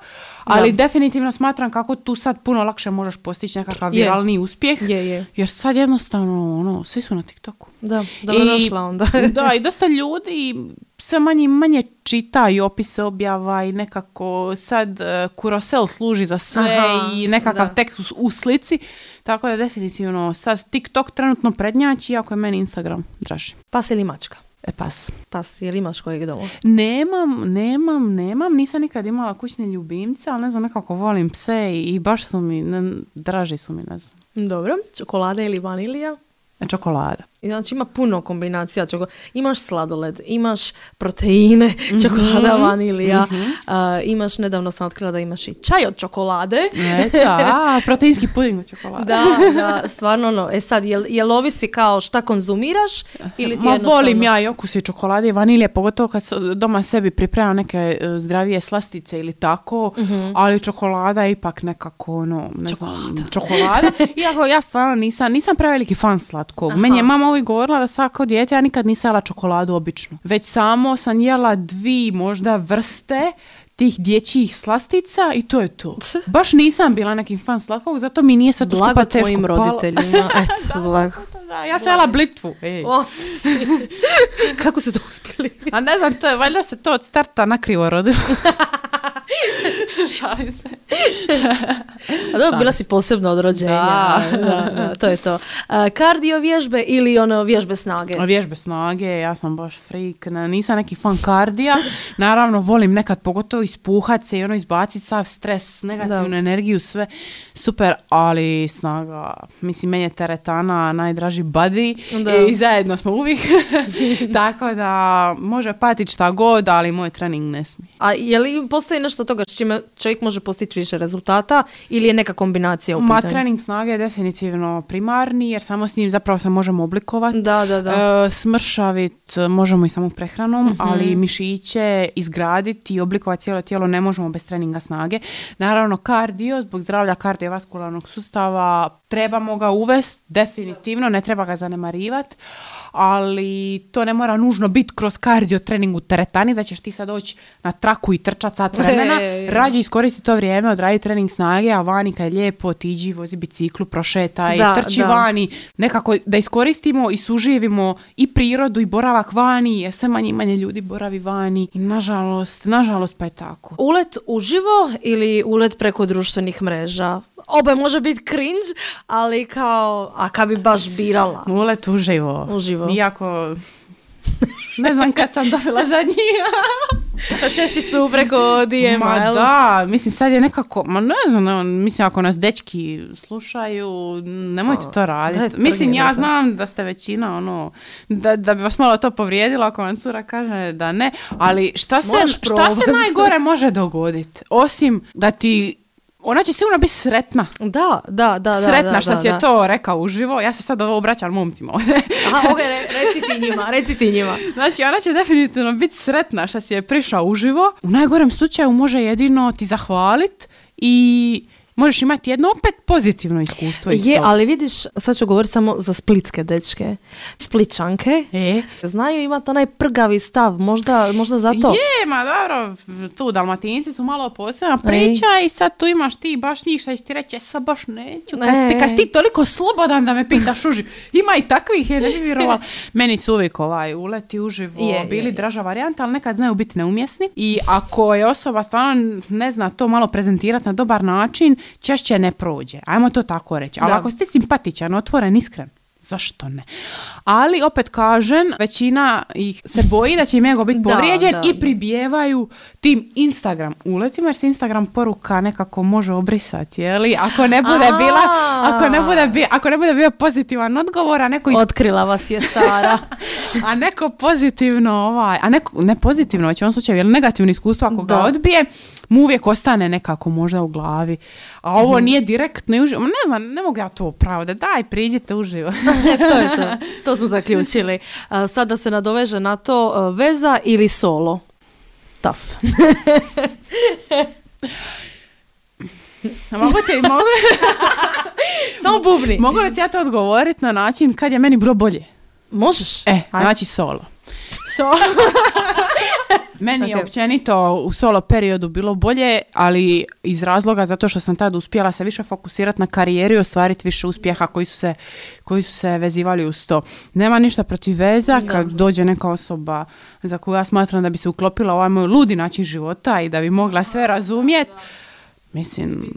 ali Da. definitivno smatram kako tu sad puno lakše možeš postići nekakav Je. viralni uspjeh. Je, je. Jer sad jednostavno, ono, svi su na TikToku. Da, dobro I- došla onda. da, i dosta ljudi sve manje i manje čita i opise objava i nekako sad uh, Kurosel služi za sve Aha, i nekakav da. tekst u, u slici. Tako da definitivno sad TikTok trenutno prednjači, iako je meni Instagram draži. Pas ili mačka? E pas. Pas, jel imaš kojeg doma? Nemam, nemam, nemam, nisam nikad imala kućne ljubimce, ali ne znam, nekako volim pse i, i baš su mi, ne, draži su mi, ne znam. Dobro. Čokolada ili vanilija? Čokolada. I Znači ima puno kombinacija. čoko- Imaš sladoled, imaš proteine, (laughs) čokolada, vanilija, a, imaš, nedavno sam otkrila da imaš i čaj od čokolade. Eto, a, (laughs) proteinski puding od čokolade. Da, da, stvarno ono. E sad, jel, jel ovisi kao šta konzumiraš ili ti Ma jednostavno... volim ja i okus i čokolade i vanilje, pogotovo kad doma sebi pripremam neke e, zdravije slastice ili tako, ali čokolada je ipak nekako ono, ne znam, čokolada. Iako ja stvarno nisam, nisam preveliki fan slatkog. Meni je mama uvijek govorila da sad kao dijete ja nikad nisam jela čokoladu običnu. Već samo sam jela dvi možda vrste tih dječjih slastica i to je to. Baš nisam bila neki fan slatkog, zato mi nije sve to skupa teško tvojim palo. roditeljima. (laughs) Eto, blago. Da, ja sam jela blitvu. ej. (laughs) Kako su to uspjeli? A ne znam, to je, valjda se to od starta nakrivo rodilo. (laughs) (laughs) Šalim se. A dobro, bila si posebno od rođenja. Da. Da, da, to je to. A, kardio vježbe ili ono vježbe snage? Vježbe snage, ja sam baš freak, nisam neki fan kardija. Naravno, volim nekad pogotovo ispuhat se i ono izbaciti sav stres, negativnu Da. energiju, sve super, ali snaga, mislim, meni je teretana najdraži buddy Da. i zajedno smo uvijek. (laughs) Tako da može patiti šta god, ali moj trening ne smije. A je li postoji nešto toga s čime čovjek može postići više rezultata ili je neka kombinacija u Ma, pitanju? trening snage je definitivno primarni, jer samo s njim zapravo se možemo oblikovati. Da, da, da. E, smršavit možemo i samo prehranom, Mhm. ali mišiće izgraditi i oblikovati cijelo tijelo ne možemo bez treninga snage. Naravno, kardio, zbog zdravlja kardiovaskularnog sustava, trebamo ga uvesti, definitivno, ne treba ga zanemarivati, ali to ne mora nužno biti kroz kardio trening u teretani, da ćeš ti sad doći na traku i trčat sat vremena. (laughs) E, Rađe iskoristi to vrijeme, odradi trening snage, a vani kad je lijepo, otiđi, vozi biciklu, prošetaj, Da, trči da. vani, nekako da iskoristimo i suživimo i prirodu i boravak vani, jer sve manje i manje ljudi boravi vani i nažalost, nažalost pa je tako. Ulet uživo ili ulet preko društvenih mreža? Oboje može biti cringe, ali kao, a kad bi baš birala? Ulet uživo. Uživo. Iako, ne znam kad sam dobila zadnji. Češći su preko DM-a, ma jel? da, mislim sad je nekako, ma ne znam, ne, mislim ako nas dečki slušaju, nemojte to raditi. Mislim ja znam da ste većina ono, da, da bi vas malo to povrijedilo ako vam cura kaže da ne, ali šta se, šta se najgore može dogoditi? Osim da ti, ona će sigurno biti sretna. Da, da, da. da, Sretna da, što si je to rekao uživo, ja se sad ovo obraćam momcima ovdje. Aha, ok, re- reci ti njima, reci ti njima. (laughs) Znači, ona će definitivno biti sretna što si je prišao uživo. U najgorem slučaju može jedino ti zahvalit i možeš imati jedno opet pozitivno iskustvo iz Je, toga. ali vidiš, sad ću govoriti samo za splitske dečke. Spličanke. E, Znaju imati onaj prgavi stav, možda, možda zato. je, ma dobro, tu dalmatinci su malo posebna priča i sad tu imaš ti baš njih će ti reći, "E, sad baš neću. Kad, ti, kad ti toliko slobodan da me pitaš uživo. Ima i takvih, je, ne bi vjerovala. (laughs) Meni su uvijek ovaj uleti uživo je, bili je. draža varijanta, ali nekad znaju biti neumjesni. I ako je osoba stvarno ne zna to malo prezentirati na dobar način, češće ne prođe. Ajmo to tako reći. Ali Da. ako ste simpatičan, otvoren, iskren, zašto ne? Ali opet kažem, većina ih se boji da će im ego biti povrijeđen da, i pribijevaju tim Instagram uletima jer se Instagram poruka nekako može obrisati, je li? Ako ne bude bila, ako ne bude, bi, ako ne bude bio pozitivan odgovor, a neko, is- Otkrila vas je Sara. (laughs) a neko pozitivno, ovaj, a neko, ne pozitivno, već u ovom slučaju, jer negativno iskustvo ako ga odbije, mu uvijek ostane nekako možda u glavi. A ovo Mhm. nije direktno i uživo. Ne znam, ne mogu ja to opravdati. Daj, priđite uživo. (laughs) to je to. To smo (laughs) zaključili. A, sad da se nadoveže na to, a, veza ili solo? Taf. (laughs) Mogu ti, mogu, Samo bubni. mogu li ti ja to odgovoriti na način kad je meni bilo bolje? Možeš? E, Ajde. znači solo. Solo. Meni je općenito u solo periodu bilo bolje, ali iz razloga zato što sam tad uspjela se više fokusirati na karijeru i ostvariti više uspjeha koji su se, koji su se vezivali uz to. Nema ništa protiv veza kad dođe neka osoba za koju ja smatram da bi se uklopila u ovaj moj ludi način života i da bi mogla sve razumjeti. Mislim,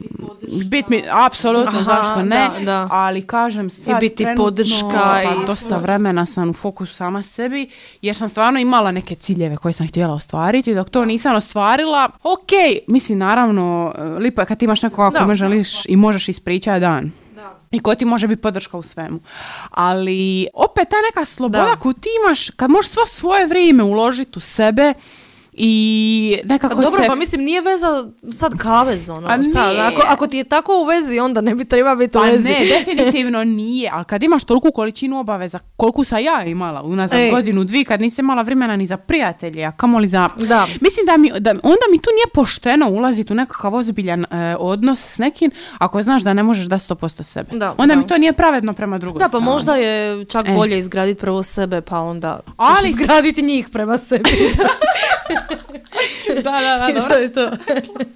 bit mi, apsolutno, zašto ne, da, da. ali kažem sad biti trenutno, podrška pa i dosta vremena sam u fokusu sama sebi, jer sam stvarno imala neke ciljeve koje sam htjela ostvariti, dok to nisam ostvarila, ok, mislim naravno, e, lipo je kad imaš nekoga Da. kome želiš i možeš ispričati dan. i ko ti može biti podrška u svemu. Ali opet ta neka sloboda Da. koju ti imaš, kad možeš svo svoje vrijeme uložiti u sebe i Pa nekako dobro, se... pa mislim nije veza sad kavez, ono, A šta, nije. ako, ako ti je tako u vezi, onda ne bi treba biti u Pa vezi. ne, (laughs) definitivno nije, ali kad imaš toliku količinu obaveza, koliko sam ja imala unazad Ej. godinu, dvije, kad nisam imala vremena ni za prijatelje, a kamoli za... Da. Mislim da mi, da, onda mi tu nije pošteno ulaziti u nekakav ozbiljan e, odnos s nekim, ako znaš da ne možeš da 100% sebe. Da, onda da. mi to nije pravedno prema drugoj Da, pa strani. možda je čak E. bolje izgraditi prvo sebe, pa onda ćeš Ali- izgraditi njih prema sebi. (laughs) (laughs) (laughs) da, da, da, To je to.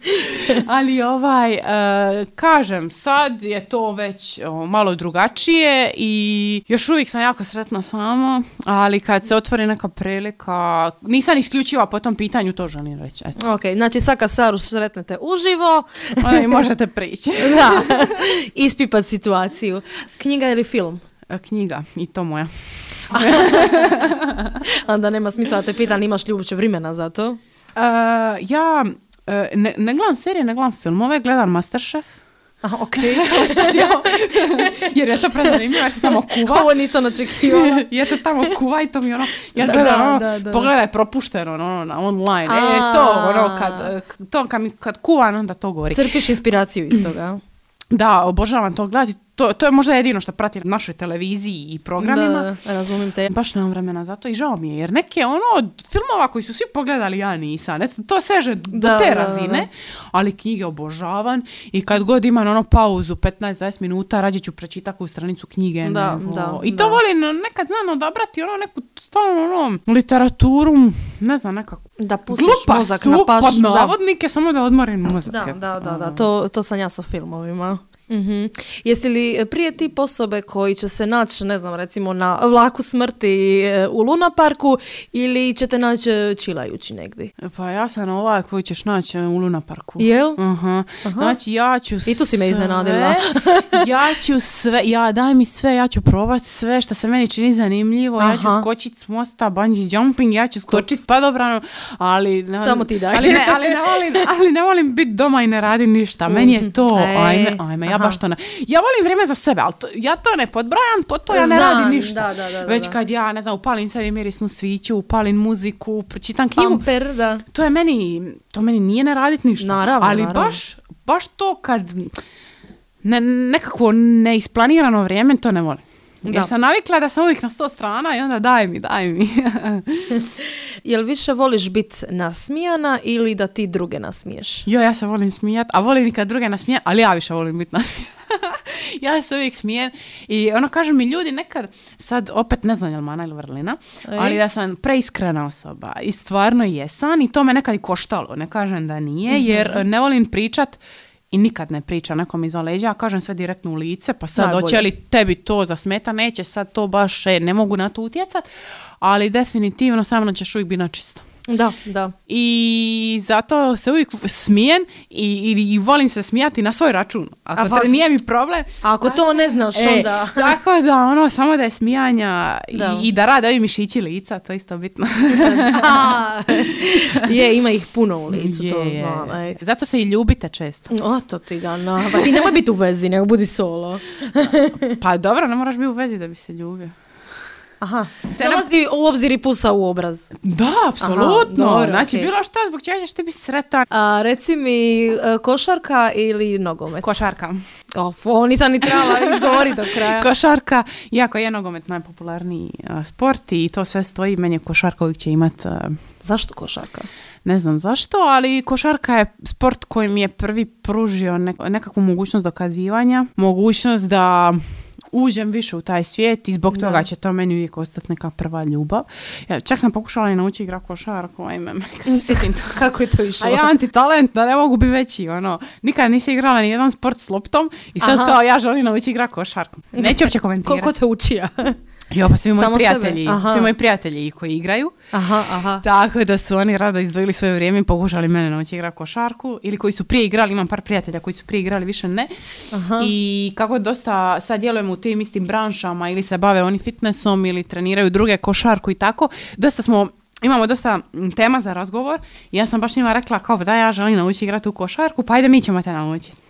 (laughs) Ali ovaj, e, kažem, sad je to već o, malo drugačije i još uvijek sam jako sretna sama, ali kad se otvori neka prilika, nisam isključiva po tom pitanju, to želim reći. Eto. Ok, znači sad kad Saru sretnete uživo, možete prići. (laughs) da, ispipat situaciju. Knjiga ili film? E, Knjiga, i to moja. (laughs) Onda nema smisla da te pitam, imaš li uopće vremena za to? E, ja e, ne, ne gledam serije, ne gledam filmove, gledam Masterchef. Aha, ok. (laughs) (laughs) Jer je to prezanimljivo, jer se tamo kuva. Ovo nisam očekivala. jer se tamo kuva i to mi ono, ja Da, gledam da, ono, da, da. pogledaj propušteno ono, na online, e, A. to ono, kad, e, to kad, mi, kad kuvam, onda to govori. Crpiš inspiraciju iz toga. Da, obožavam to gledati, to, to je možda jedino što pratim na našoj televiziji i programima. Da, razumijem te. Baš nemam vremena za to i žao mi je, jer neke ono od filmova koji su svi pogledali ja nisam, Eto, to seže do Da, te da, razine, da. ali knjige obožavam i kad god imam ono pauzu 15-20 minuta, rađe ću pročitati koju stranicu knjige. Da, nego- da, I to da. volim nekad znam odabrati ono neku stalno ono, literaturu, ne znam, nekako Da pustiš mozak glupastu, na paš. pod da. navodnike, samo da odmorim mozak. Da, da, da, da, to, to sam ja sa filmovima. Mhm. Jesi li prije tip osobe koji će se naći, ne znam, recimo na vlaku smrti e, u Luna Parku ili ćete naći e, čilajući negdje? Pa ja sam ovaj koji ćeš naći u Luna Parku. Jel? Aha. Znači ja ću I tu si me sve- iznenadila. (laughs) ja ću sve, ja daj mi sve, ja ću probati sve što se meni čini zanimljivo, ja ću Aha. skočiti s mosta, bungee jumping, ja ću skočiti s padobranom, ali... Ne, Samo ti daj. Ali ne, ali ne volim, ali ne volim biti doma i ne radim ništa, meni je to, E, ajme, ajme, ja aha. Baš to ne... Ja volim vrijeme za sebe, ali to, ja to ne podbrajam, po to ja ne Znam, radim ništa. da, da, da, da, Već kad ja, ne znam, upalim sebi mirisnu sviću, upalim muziku, pročitam knjigu, Pamper, da. to je meni, to meni nije ne radit ništa. Naravno, Ali naravno. baš, baš to kad ne, nekakvo neisplanirano vrijeme, to ne volim. Da. Jer sam navikla da sam uvijek na sto strana i onda daj mi, daj mi. (laughs) Jel više voliš biti nasmijana ili da ti druge nasmiješ? jo, ja se volim smijat, a volim i kad druge nasmijem, ali ja više volim biti nasmijan. (laughs) ja se uvijek smijem i ono kažu mi ljudi nekad, sad opet ne znam jel mana ili vrlina, Ej. ali da sam preiskrena osoba i stvarno jesam i to me nekad i koštalo, ne kažem da nije, Mhm. jer ne volim pričat i nikad ne priča nekom iza leđa, ja kažem sve direktno u lice, pa sad hoće li tebi to zasmeta, neće sad to baš, e, ne mogu na to utjecat, ali definitivno sa mnom ćeš uvijek biti na čisto. Da, da. I zato se uvijek smijem i, i, i volim se smijati na svoj račun. Ako A to nije mi problem. A ako to ne znaš, E, onda... (laughs) tako da, ono, samo da je smijanja Da. I, i da rade ovi mišići lica, to je isto bitno. (laughs) (laughs) Je, ima ih puno u licu, to Je, je. znam. ej. Zato se i ljubite često. O, to ti ga na... Pa ti nemoj biti u vezi, nego budi solo. Pa dobro, ne moraš biti u vezi da bi se ljubio. Aha. Te Dolazi u obzir i pusa u obraz. Da, apsolutno. dobro, znači, okej. bilo što zbog čega ćeš ti biti sretan. A, reci mi, e, košarka ili nogomet? Košarka. O, ovo nisam ni trebala izgovoriti do kraja. (laughs) Košarka, iako je nogomet najpopularniji a, sport i to sve stoji, meni je košarka uvijek će imat a, Zašto košarka? Ne znam zašto, ali košarka je sport koji mi je prvi pružio nek- nekakvu mogućnost dokazivanja, mogućnost da uđem više u taj svijet i zbog Da. toga će to meni uvijek ostati neka prva ljubav. Ja čak sam pokušala i naučiti igrati košarku, ajme, meni (laughs) kad se sjetim to- Kako je to išlo? A ja antitalent, da ne mogu biti veći, ono. Nikad nisam igrala ni jedan sport s loptom i sad Aha. kao ja želim naučiti igrati košarku. Neću uopće komentirati. Ko, ko te učija? Jo, pa svi moji Samo prijatelji, svi moji prijatelji koji igraju. aha, aha. Tako da su oni rado izdvojili svoje vrijeme i pokušali mene naučiti igrati košarku ili koji su prije igrali, imam par prijatelja koji su prije igrali, više ne. Aha. I kako dosta sad djelujemo u tim istim branšama ili se bave oni fitnessom ili treniraju druge košarku i tako, dosta smo Imamo dosta tema za razgovor i ja sam baš njima rekla kao da ja želim naučiti igrati u košarku, pa ajde mi ćemo te naučiti.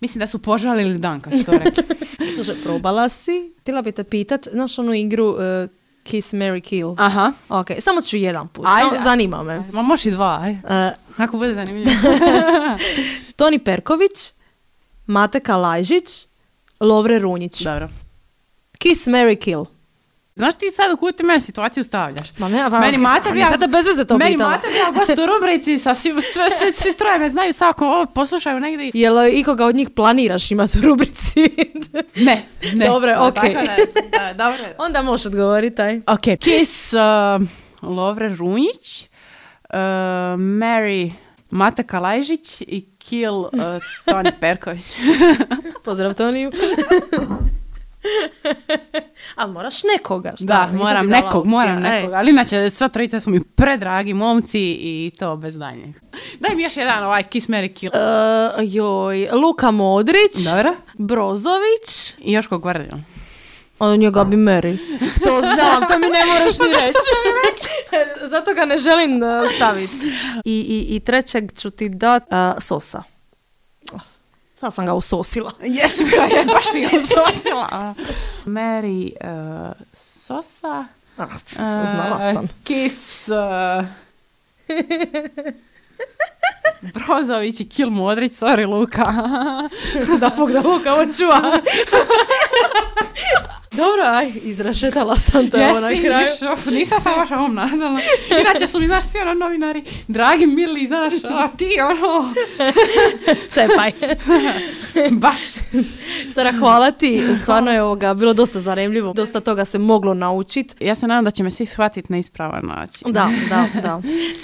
Mislim da su požalili dan kad su to rekli. (laughs) Slušaj, probala si. Htjela bi te pitat, znaš onu igru e, Kiss, Mary, Kill? Aha. Ok, samo ću jedan put, Ajde. samo zanima me. Ma možeš i dva, aj. E, Ako bude zanimljivo. (laughs) (laughs) Toni Perković, Mate Kalajžić, Lovre Runjić. Dobro. Kiss, Mary, Kill. Znaš ti sad u koju ti mene situaciju stavljaš? Ma ne, pa, Meni Mate bi ja- Sada bez veze to Meni pitala. mate bi ja gost (laughs) u rubrici sa svi, sve, sve, svi troje me znaju svako ovo poslušaju negdje. Jel ikoga od njih planiraš imati u rubrici? (laughs) Ne, ne. Dobro, okej. tako da- da, dobro. (laughs) Onda možeš odgovoriti taj. Ok, Kiss, uh, Lovre Runjić, uh, Mary Mata Kalajžić i Kill uh, Toni Perković. Pozdrav Toniju. A moraš nekoga, šta? da, moram nekog, opcija, moram nekog. Ali inače, sva trojica su mi predragi momci i to bez daljnjeg. Daj mi još jedan ovaj Kiss, Mary, Kill. E, joj, Luka Modrić, Dobro. Brozović, I Joško Gvardijan. a njega bi Mary. (laughs) To znam, to mi ne moraš ni reći. (laughs) Zato ga ne želim uh, staviti. I, i, I trećeg ću ti dat uh, Sosa. Sad sam ga usosila. (laughs) Jesi bila je, baš ti ga usosila. Mary uh, Sosa. Ah, uh, znala sam. Kiss... Uh, (laughs) (laughs) Brozović i Kill Modrić, sorry Luka. (laughs) da Bog da Luka očuva. (laughs) Dobro, aj, izrašetala sam te ovo na Jesi, kraju. of, nisam sam baš ovom nadala. Inače su mi, znaš, svi ono novinari, dragi, mili, znaš, a ti ono, Cepaj. baš. Sara, hvala ti. Stvarno je ovoga bilo dosta zanimljivo. Dosta toga se moglo naučiti. Ja se nadam da će me svi shvatiti na ispravan način. Da, da, da.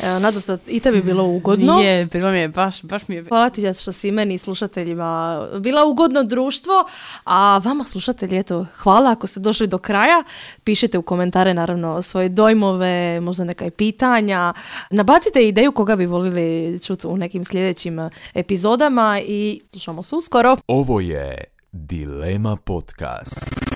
Evo, nadam se da i tebi bilo ugodno. Je, bilo mi je, baš, baš mi je. Hvala ti što si meni i slušateljima bila ugodno društvo, a vama slušatelji, eto, hvala ako ste došli do kraja. Pišite u komentare naravno svoje dojmove, možda neka i pitanja. Nabacite ideju koga bi volili čuti u nekim sljedećim epizodama i slušamo se uskoro. Ovo je Dilema Podcast.